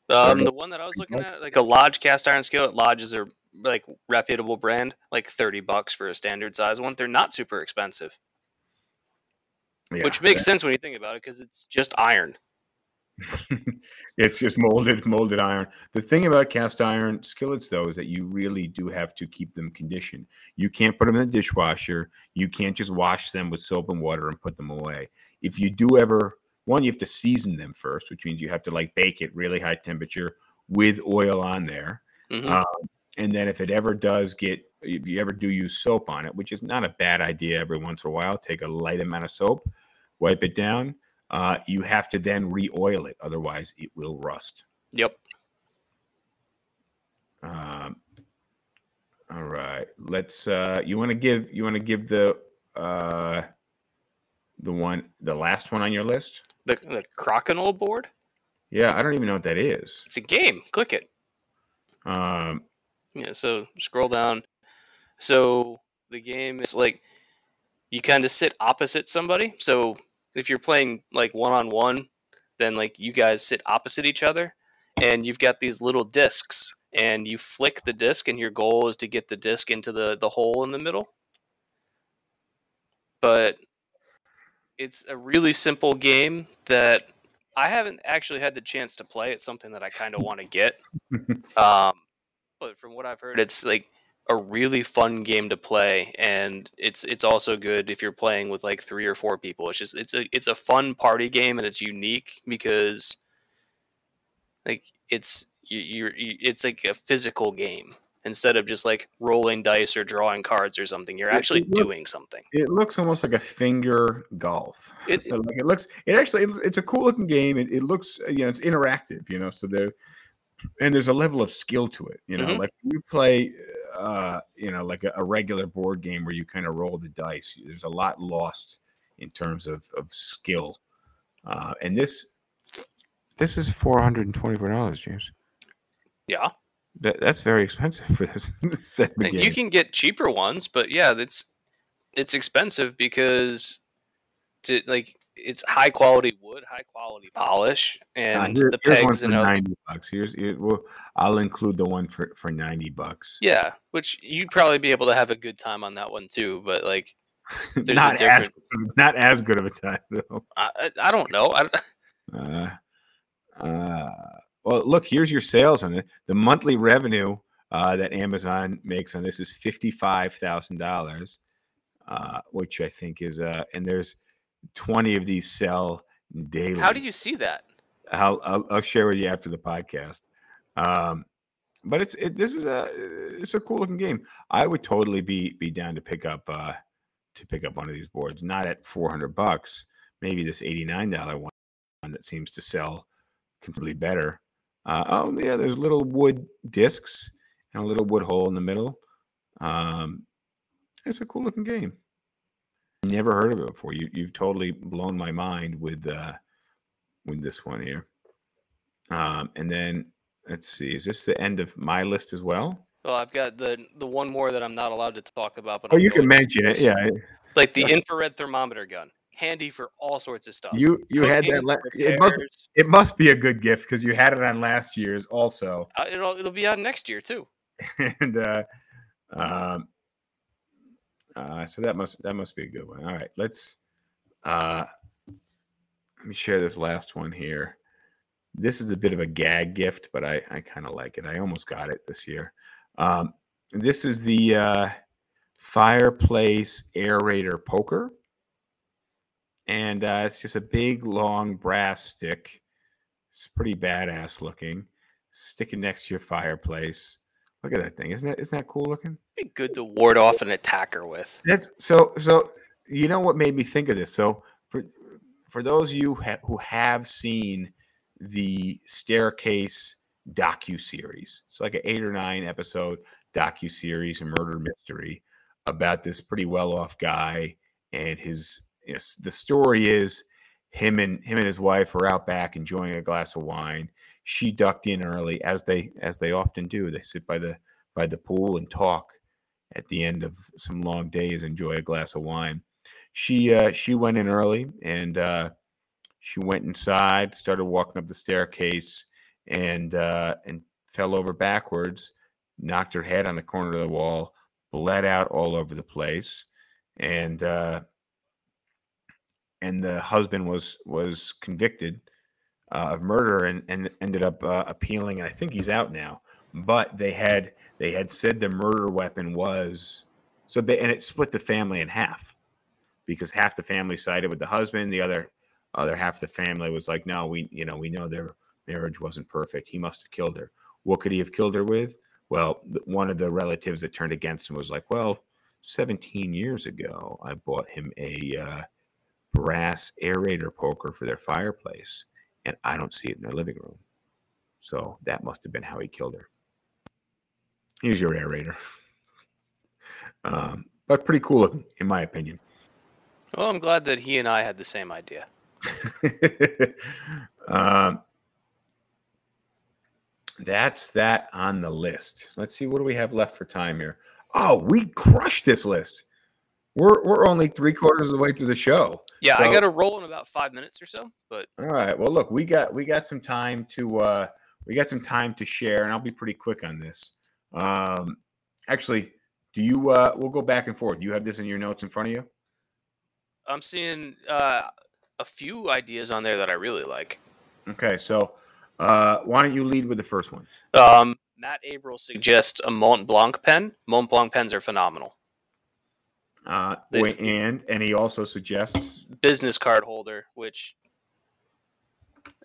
Um, the one that I was looking at, like a Lodge cast iron skillet. Lodge is a like reputable brand, like thirty bucks for a standard size one. They're not super expensive, Yeah, which makes sense when you think about it because it's just iron. it's just molded molded iron. The thing about cast iron skillets though is that you really do have to keep them conditioned. You can't put them in the dishwasher. You can't just wash them with soap and water and put them away. If you do ever one, you have to season them first, which means you have to like bake it really high temperature with oil on there. Mhm. Um, and then if it ever does get, if you ever do use soap on it, which is not a bad idea every once in a while, take a light amount of soap, wipe it down. Uh, you have to then re-oil it, otherwise it will rust. Yep. Um, all right, let's. Uh, you want to give? You want to give the uh, the one, the last one on your list? The the Crokinole board. Yeah, I don't even know what that is. It's a game. Click it. Um, Yeah, so scroll down. So the game is like you kind of sit opposite somebody. So if you're playing like one on one, then like you guys sit opposite each other and you've got these little discs and you flick the disc and your goal is to get the disc into the the hole in the middle. But it's a really simple game that I haven't actually had the chance to play. It's something that I kind of want to get. Um, but from what I've heard, it's like a really fun game to play, and it's it's also good if you're playing with like three or four people. It's just it's a it's a fun party game, and it's unique because like it's you, you're it's like a physical game instead of just like rolling dice or drawing cards or something. You're actually it look- doing something. it looks almost like a finger golf. It, like it looks it actually it- it's a cool looking game it, it looks you know it's interactive you know so there and there's a level of skill to it you know Mhm. like you play uh you know like a, a regular board game where you kind of roll the dice. There's a lot lost in terms of of skill. Uh and this this is $424 james. Yeah, that, that's very expensive for this Like, you can get cheaper ones, but yeah, it's it's expensive because to like it's high quality wood, high quality polish, and here- the pegs and 90 bucks here's here, well, i'll include the one for for 90 bucks Yeah, which you'd probably be able to have a good time on that one too. But like, There's a not as not as good of a time though. I, I I don't know. I, Uh, uh, well, look, here's your sales on it. The monthly revenue uh, that Amazon makes on this is fifty five thousand dollars, uh, which I think is uh, and there's twenty of these sell daily. how do you see that? I'll, I'll I'll share with you after the podcast. Um, but it's it, this is a it's a cool looking game. I would totally be be down to pick up uh to pick up one of these boards. Not at four hundred bucks. Maybe this eighty nine dollar one one that seems to sell considerably better. Uh, oh yeah, there's little wood discs and a little wood hole in the middle. Um, it's a cool looking game. Never heard of it before. You you've totally blown my mind with uh with this one here. Um, and then let's see, is this the end of my list as well? Well, I've got the the one more that I'm not allowed to talk about. But Oh, I'm you can mention it. Yeah, like the infrared thermometer gun, handy for all sorts of stuff. you you had that. La- it must it must be a good gift because you had it on last year's also. Uh, it'll it'll be on next year too. and uh, um, uh, so that must that must be a good one. All right, let's uh, let me share this last one here. This is a bit of a gag gift, but I I kind of like it. I almost got it this year. Um, this is the uh, fireplace aerator poker, and uh, it's just a big long brass stick. It's pretty badass looking. Sticking next to your fireplace. Look at that thing. Isn't that isn't that cool looking? Be good to ward off an attacker with. That's so so you know what made me think of this. So for for those of you ha- who have seen the staircase docu series, it's like an eight or nine episode docu series, a murder mystery about this pretty well off guy and his. You know, the story is him and him and his wife are out back enjoying a glass of wine. She ducked in early, as they as they often do. They sit by the by the pool and talk at the end of some long days enjoy a glass of wine. She uh, she went in early and uh, she went inside, started walking up the staircase, and uh, and fell over backwards, knocked her head on the corner of the wall, bled out all over the place, and uh, and the husband was was convicted uh, of murder and, and ended up uh, appealing. And I think he's out now. But they had they had said the murder weapon was so they and it split the family in half because half the family sided with the husband, the other other half of the family was like, no, we you know we know their marriage wasn't perfect. He must have killed her. What could he have killed her with? Well, one of the relatives that turned against him was like, well, 17 years ago, I bought him a uh, brass aerator poker for their fireplace, and I don't see it in their living room. So that must have been how he killed her. Here's your aerator. Um, but pretty cool, in my opinion. Well, I'm glad that he and I had the same idea. um, that's that on the list. Let's see what do we have left for time here. Oh, we crushed this list. We're we're only three quarters of the way through the show. Yeah, I got to roll in about five minutes or so. But All right. Well, look, we got we got some time to uh we got some time to share, and I'll be pretty quick on this. Um, actually, do you? uh We'll go back and forth. You have this in your notes in front of you. I'm seeing uh, a few ideas on there that I really like. Okay. So, uh why don't you lead with the first one? Um, Matt Averill suggests a Mont Blanc pen. Mont Blanc pens are phenomenal. Uh, They- and and he also suggests. Business card holder, which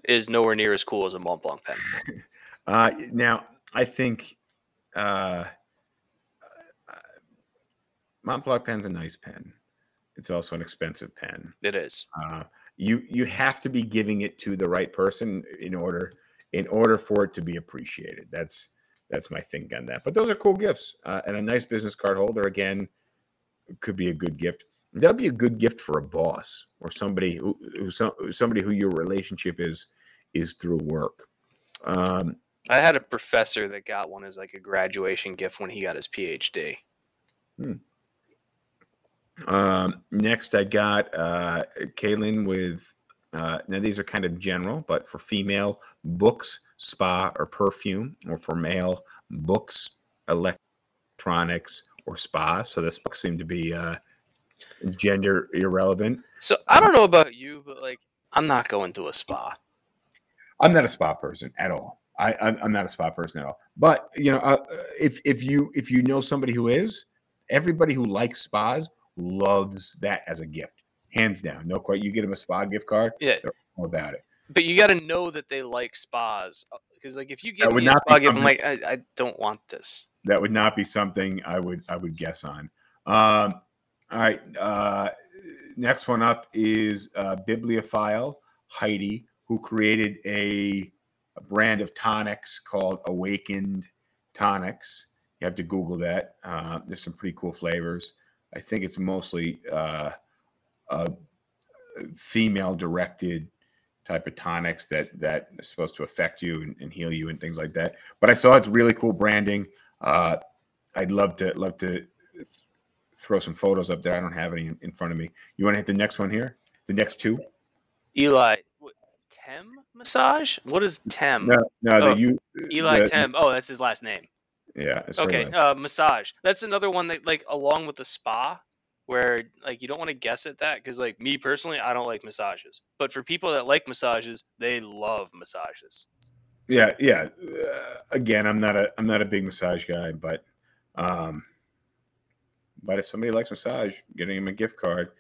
is nowhere near as cool as a Mont Blanc pen. Uh, now, I think uh, Montblanc pen's a nice pen. It's also an expensive pen. It is. Uh, you you have to be giving it to the right person in order in order for it to be appreciated. That's that's my think on that. But those are cool gifts, uh, and a nice business card holder again could be a good gift. That'd be a good gift for a boss or somebody who, who some, somebody who your relationship is is through work. Um, I had a professor that got one as like a graduation gift when he got his PhD. Hmm. Um, next, I got uh, Kaylin with. Uh, now these are kind of general, but for female, books, spa, or perfume, or for male, books, electronics, or spa. So this book seemed to be uh, gender irrelevant. So I don't know about you, but like I'm not going to a spa. I'm not a spa person at all. I, I'm, not a spa person at all. But you know, uh, if if you if you know somebody who is, everybody who likes spas loves that as a gift, hands down. No quite. You get them a spa gift card, Yeah, about it. but you got to know that they like spas because like if you would me a spa gift, I'm like I, I don't want this. That would not be something I would I would guess on. Um, all right. Uh, next one up is uh, Bibliophile Heidi, who created a, a brand of tonics called Awakened Tonics. You have to Google that. Uh, there's some pretty cool flavors. I think it's mostly uh, uh, female directed type of tonics that that is supposed to affect you and, and heal you and things like that. But I saw it's really cool branding. Uh, I'd love to love to throw some photos up there. I don't have any in, in front of me. You want to hit the next one here? The next two? Eli, what, Tem massage? What is Tem? No, no. Oh, the you Eli the- Tem. Oh, that's his last name. Yeah. it's Okay, uh, massage. That's another one that like along with the spa, where like you don't want to guess at that because like me personally, I don't like massages. But for people that like massages, they love massages. Yeah, yeah. Uh, again, I'm not a I'm not a big massage guy, but um, but if somebody likes massage, getting them a gift card,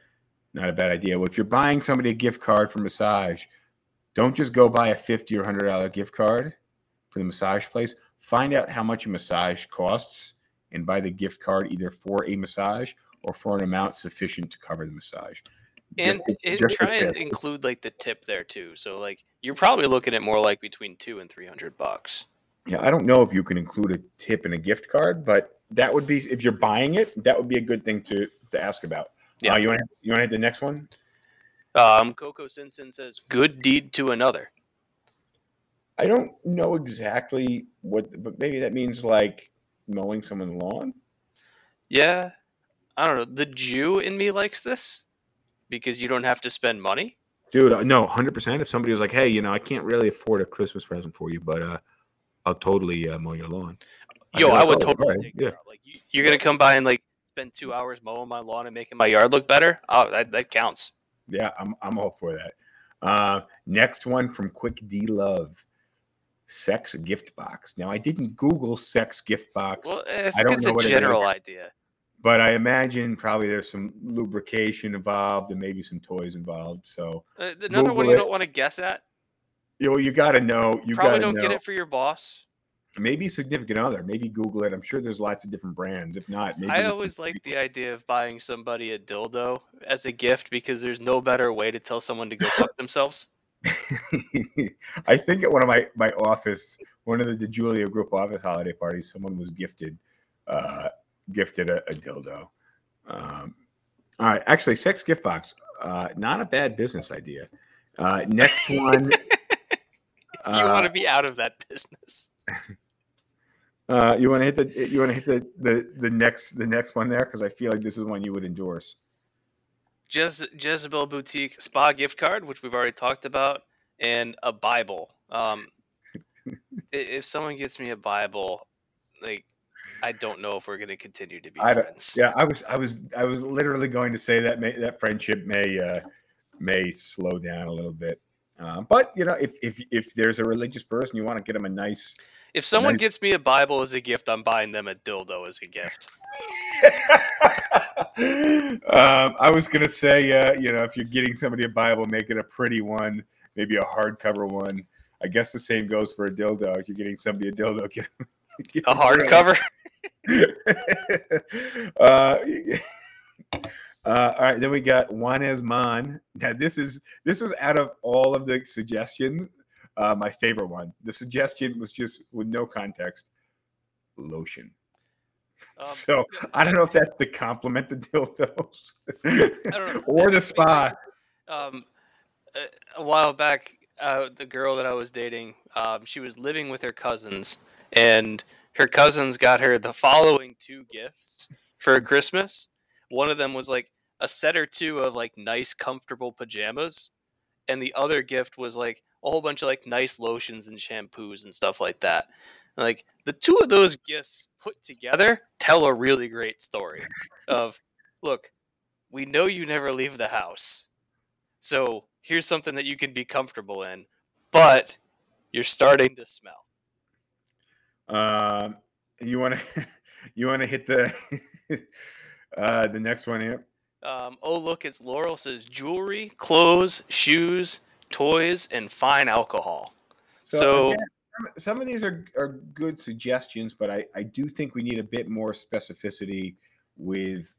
not a bad idea. Well, if you're buying somebody a gift card for massage, don't just go buy a fifty or hundred dollar gift card for the massage place. Find out how much a massage costs and buy the gift card either for a massage or for an amount sufficient to cover the massage. And, Just- and just try and include like the tip there too. So like you're probably looking at more like between two and three hundred bucks. Yeah, I don't know if you can include a tip in a gift card, but that would be if you're buying it, that would be a good thing to to ask about. Yeah. Uh, you want you want to hit the next one? Um, Coco Simpson says, "Good deed to another." I don't know exactly what, but maybe that means like mowing someone's lawn. Yeah, I don't know. The Jew in me likes this because you don't have to spend money. Dude, uh, no, hundred percent. If somebody was like, "Hey, you know, I can't really afford a Christmas present for you, but uh, I'll totally uh, mow your lawn." Yo, be I would "Oh, totally take yeah. Like you, you're gonna come by and like spend two hours mowing my lawn and making my yard look better. Oh, that, that counts. Yeah, I'm I'm all for that. Uh, next one from Quick D Love, sex gift box. Now I didn't Google sex gift box, Well, I think don't it's know a what it is. general idea. But I imagine probably there's some lubrication involved and maybe some toys involved. So Uh, another one you it. don't want to guess at. you know, you got to know. You Probably don't get it for your boss. Maybe significant other. Maybe Google it. I'm sure there's lots of different brands. If not, maybe I always like the idea of buying somebody a dildo as a gift because there's no better way to tell someone to go fuck themselves. I think at one of my my office, one of the DeJulia group office holiday parties, someone was gifted uh gifted a, a dildo. Um, all right, actually, sex gift box, uh, not a bad business idea. Uh, next one, you want uh, to be out of that business. uh, you want to hit the you want to hit the, the the next the next one there because I feel like this is one you would endorse. Jez- Jezebel Boutique Spa gift card, which we've already talked about, and a Bible. Um, if someone gets me a Bible, like I don't know if we're going to continue to be I friends. Yeah, I was I was I was literally going to say that may, that friendship may uh, may slow down a little bit. Uh, but you know, if if if there's a religious person, you want to get them a nice. If someone Nice. gets me a Bible as a gift, I'm buying them a dildo as a gift. um, I was gonna say, uh, you know, if you're getting somebody a Bible, make it a pretty one, maybe a hardcover one. I guess the same goes for a dildo. If you're getting somebody a dildo, get, get A them really- hardcover. uh, uh, all right, then we got Juanes Man. Now this is this is out of all of the suggestions, uh, my favorite one. The suggestion was just with no context, lotion. Um, so I don't know if that's to compliment the dildos don't or the Maybe- spa. um, a- a while back, uh, the girl that I was dating, um, she was living with her cousins, and her cousins got her the following two gifts for Christmas. One of them was like a set or two of like nice, comfortable pajamas, and the other gift was like a whole bunch of like nice lotions and shampoos and stuff like that. Like the two of those gifts put together tell a really great story of look, we know you never leave the house. So here's something that you can be comfortable in, but you're starting to smell. Um, you want to you want to hit the uh, the next one here. Um, oh, look, it's Laurel says jewelry, clothes, shoes, toys, and fine alcohol. So, again, some- some of these are, are good suggestions, but I, I do think we need a bit more specificity with,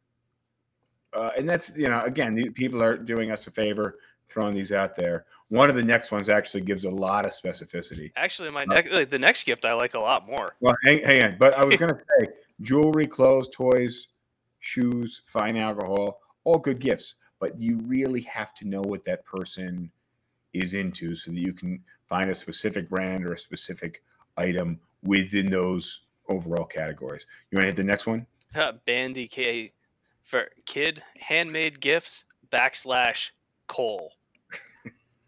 uh, and that's you know again people are doing us a favor throwing these out there. One of the next ones actually gives a lot of specificity. actually, my uh, next like, the next gift I like a lot more. Well, hang, hang on, but I was going to say jewelry, clothes, toys, shoes, fine alcohol, all good gifts, but you really have to know what that person is into so that you can find a specific brand or a specific item within those overall categories. You want to hit the next one? Bandy K for kid handmade gifts backslash coal.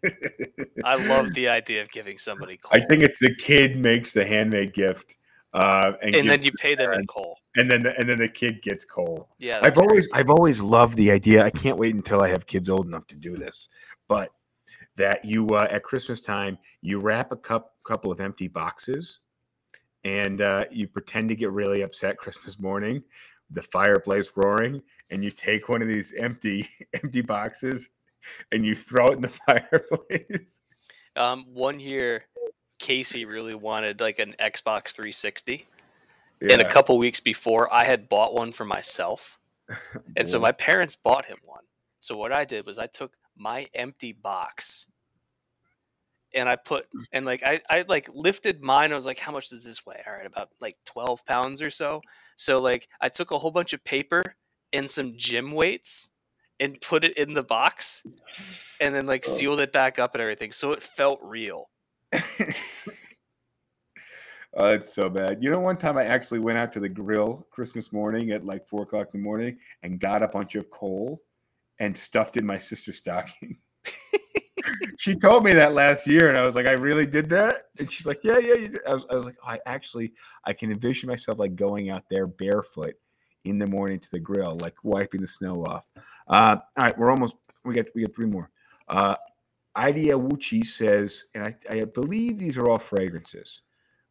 I love the idea of giving somebody coal, I think it's the kid makes the handmade gift, uh, and, and then you pay them in coal. and then and then the kid gets coal. Yeah, I've that's always crazy. I've always loved the idea. I can't wait until I have kids old enough to do this. But that you uh, at Christmas time you wrap a cup couple of empty boxes, and uh, you pretend to get really upset Christmas morning, the fireplace roaring, and you take one of these empty empty boxes and you throw it in the fireplace. Um, one year, Casey really wanted like an Xbox 360, and a couple weeks before, I had bought one for myself, and so my parents bought him one. So what I did was I took my empty box, and I put and like I I like lifted mine. I was like, how much does this weigh? All right, about like 12 pounds or so. So like I took a whole bunch of paper and some gym weights and put it in the box and then like Oh. sealed it back up and everything so it felt real Oh, it's so bad. You know, one time I actually went out to the grill Christmas morning at like four o'clock in the morning and got a bunch of coal and stuffed in my sister's stocking. she told me that last year, and I was like, I really did that. And she's like, Yeah, yeah. You did. I was, I was like, oh, I actually, I can envision myself like going out there barefoot in the morning to the grill, like wiping the snow off. Uh, all right, we're almost. We got we got three more. Uh, Idea Wuchi says, and I, I believe these are all fragrances.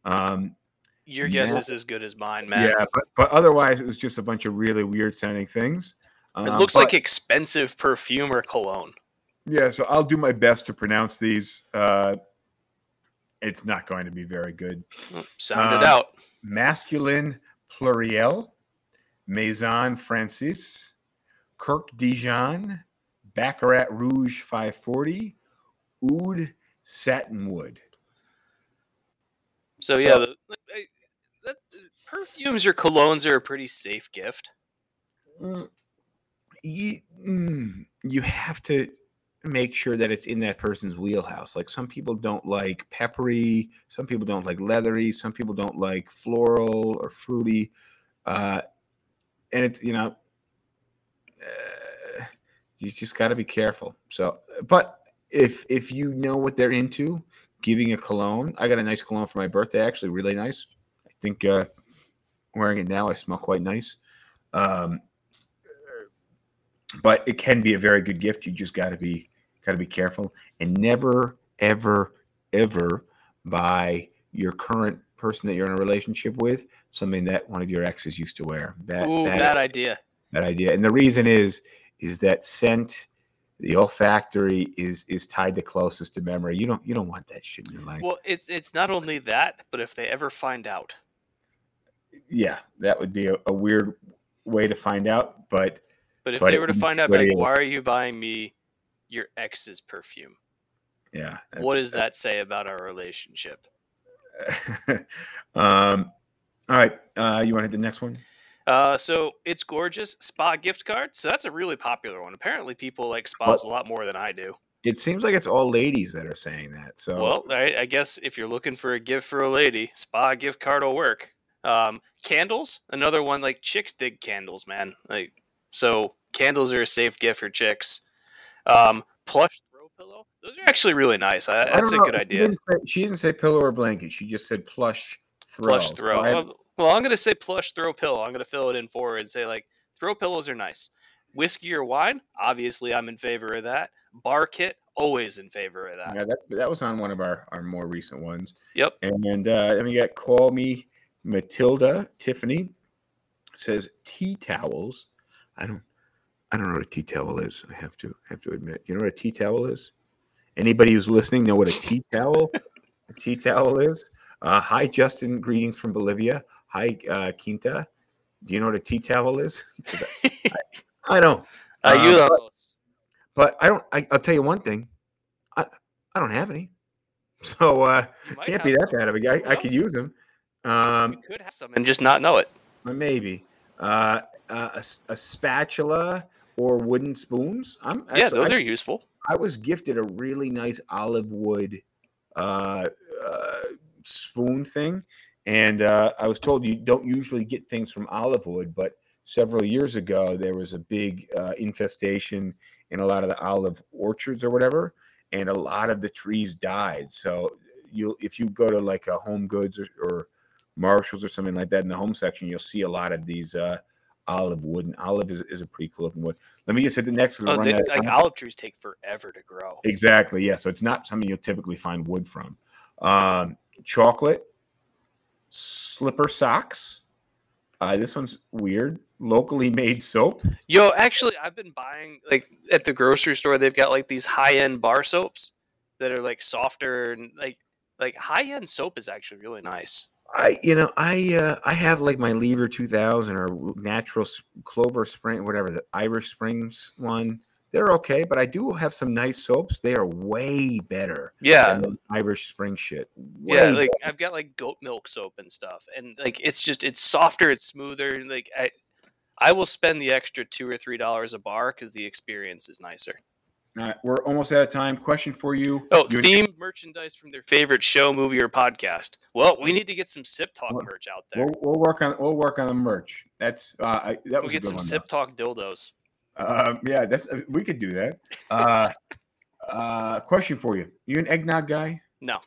Um, Your guess Matt- is as good as mine, man. yeah, but, but otherwise, it was just a bunch of really weird sounding things. It Um, looks but- like expensive perfume or cologne. Yeah, so I'll do my best to pronounce these. Uh, it's not going to be very good. Sound it Um, out. Masculine Pluriel, Maison Francis, Kurkdjian, Baccarat Rouge 540, Oud Satin Mood. So yeah, the, I- that, perfumes or colognes are a pretty safe gift. Mm, you, mm, you have to make sure that it's in that person's wheelhouse. Like some people don't like peppery, some people don't like leathery, some people don't like floral or fruity. Uh, and it's, you know, uh, you just got to be careful. So, but if if you know what they're into, giving a cologne, I got a nice cologne for my birthday, actually, really nice. I think uh, wearing it now, I smell quite nice. Um, but it can be a very good gift. You just got to be got to be careful and never, ever, ever buy your current person that you're in a relationship with something that one of your exes used to wear. That, Ooh, that- bad idea. that idea. And the reason is is that scent, the olfactory is is tied the closest to memory. You don't you don't want that shit in your life. Well, it's it's not only that, but if they ever find out, yeah, that would be a, a weird way to find out. But but if But they were to find out, like, why are you buying me your ex's perfume? yeah, what does that say about our relationship? um, all right, uh, you want to hit the next one? Uh, so it's gorgeous spa gift card. So that's a really popular one. Apparently, people like spas a lot more than I do. It seems like it's all ladies that are saying that. So Well, I, I guess if you're looking for a gift for a lady, spa gift card will work. Um, candles, another one. Like chicks dig candles, man. Like so, candles are a safe gift for chicks. Um, plush throw pillow. Those are actually really nice. I, I that's a don't know, good idea. didn't say- She didn't say pillow or blanket. She just said plush throw. Plush throw. I- Well, well, I'm gonna say plush throw pillow. I'm gonna fill it in forward and say like throw pillows are nice. Whiskey or wine? Obviously, I'm in favor of that. Bar kit, always in favor of that. Yeah, that, that was on one of our, our more recent ones. Yep. And uh, then we got Call Me Matilda Tiffany says tea towels. I don't I don't know what a tea towel is. I have to have to admit. You know what a tea towel is? Anybody who's listening know what a tea towel a tea towel is? Uh, hi Justin, greetings from Bolivia. Hi uh, Quinta. Do you know what a tea towel is? I, I don't. Uh, you Uh, know, But I don't. I, I'll tell you one thing. I I don't have any, so uh, can't be that some. bad of a guy. Who I could use them. Um, You could have some and just not know it. maybe uh, a, a, a spatula or wooden spoons. I'm yeah, those I, are useful. I was gifted a really nice olive wood uh, uh, spoon thing, and uh, I was told you don't usually get things from olive wood, but several years ago there was a big uh, infestation in a lot of the olive orchards or whatever, and a lot of the trees died. So you, if you go to like a Home Goods or, or Marshalls or something like that in the home section, you'll see a lot of these uh, olive wood, and olive is, is a pretty cool looking wood. Let me just hit the next one. Oh, run they, out like olive trees take forever to grow. Exactly. Yeah. So it's not something you'll typically find wood from. Um, chocolate, slipper socks. Uh, this one's weird. Locally made soap. Yo, actually, I've been buying like at the grocery store. They've got like these high end bar soaps that are like softer and like like high end soap is actually really nice. I, you know, I, uh, I have like my Lever 2000 or Natural Clover Spring, whatever the Irish Springs one. They're okay, but I do have some nice soaps. They are way better Yeah, than the Irish Spring shit. Way yeah. Like I've got like goat milk soap and stuff, and like it's just it's softer, it's smoother. Like I, I will spend the extra two or three dollars a bar because the experience is nicer. All right, we're almost out of time. Question for you. Oh, You- theme of merchandise from their favorite show, movie, or podcast. Well, we need to get some Sip Talk Well, merch out there. We'll, we'll work on we'll work on the merch. That's uh, I, that We'll was get some one. Sip Talk dildos. Uh, yeah, that's uh, we could do that. Uh, uh, question for you: You an eggnog guy? No,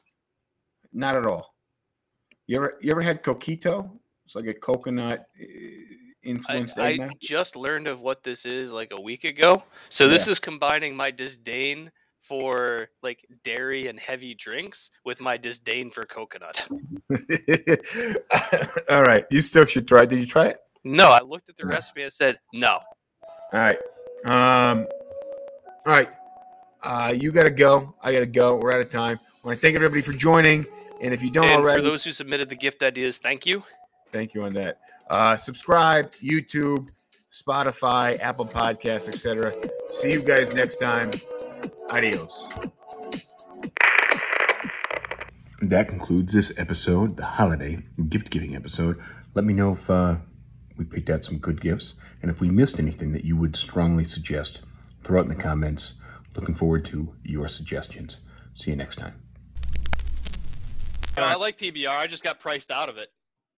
Not at all. You ever you ever had coquito? It's like a coconut uh, I, influenced I eggnog. just learned of what this is like a week ago. So this is combining my disdain for like dairy and heavy drinks with my disdain for coconut. all right, you still should try. Did you try it? No, I looked at the recipe. I said no. All right. Um. All right. Uh, you got to go. I got to go. We're out of time. I want to thank everybody for joining. And if you don't And already, for those who submitted the gift ideas, thank you. Thank you on that. Uh, subscribe, YouTube, Spotify, Apple Podcasts, etc. See you guys next time. Adios. That concludes this episode, the holiday gift giving episode. Let me know if uh, we picked out some good gifts and if we missed anything that you would strongly suggest. Throw it in the comments. Looking forward to your suggestions. See you next time. I like PBR. I just got priced out of it.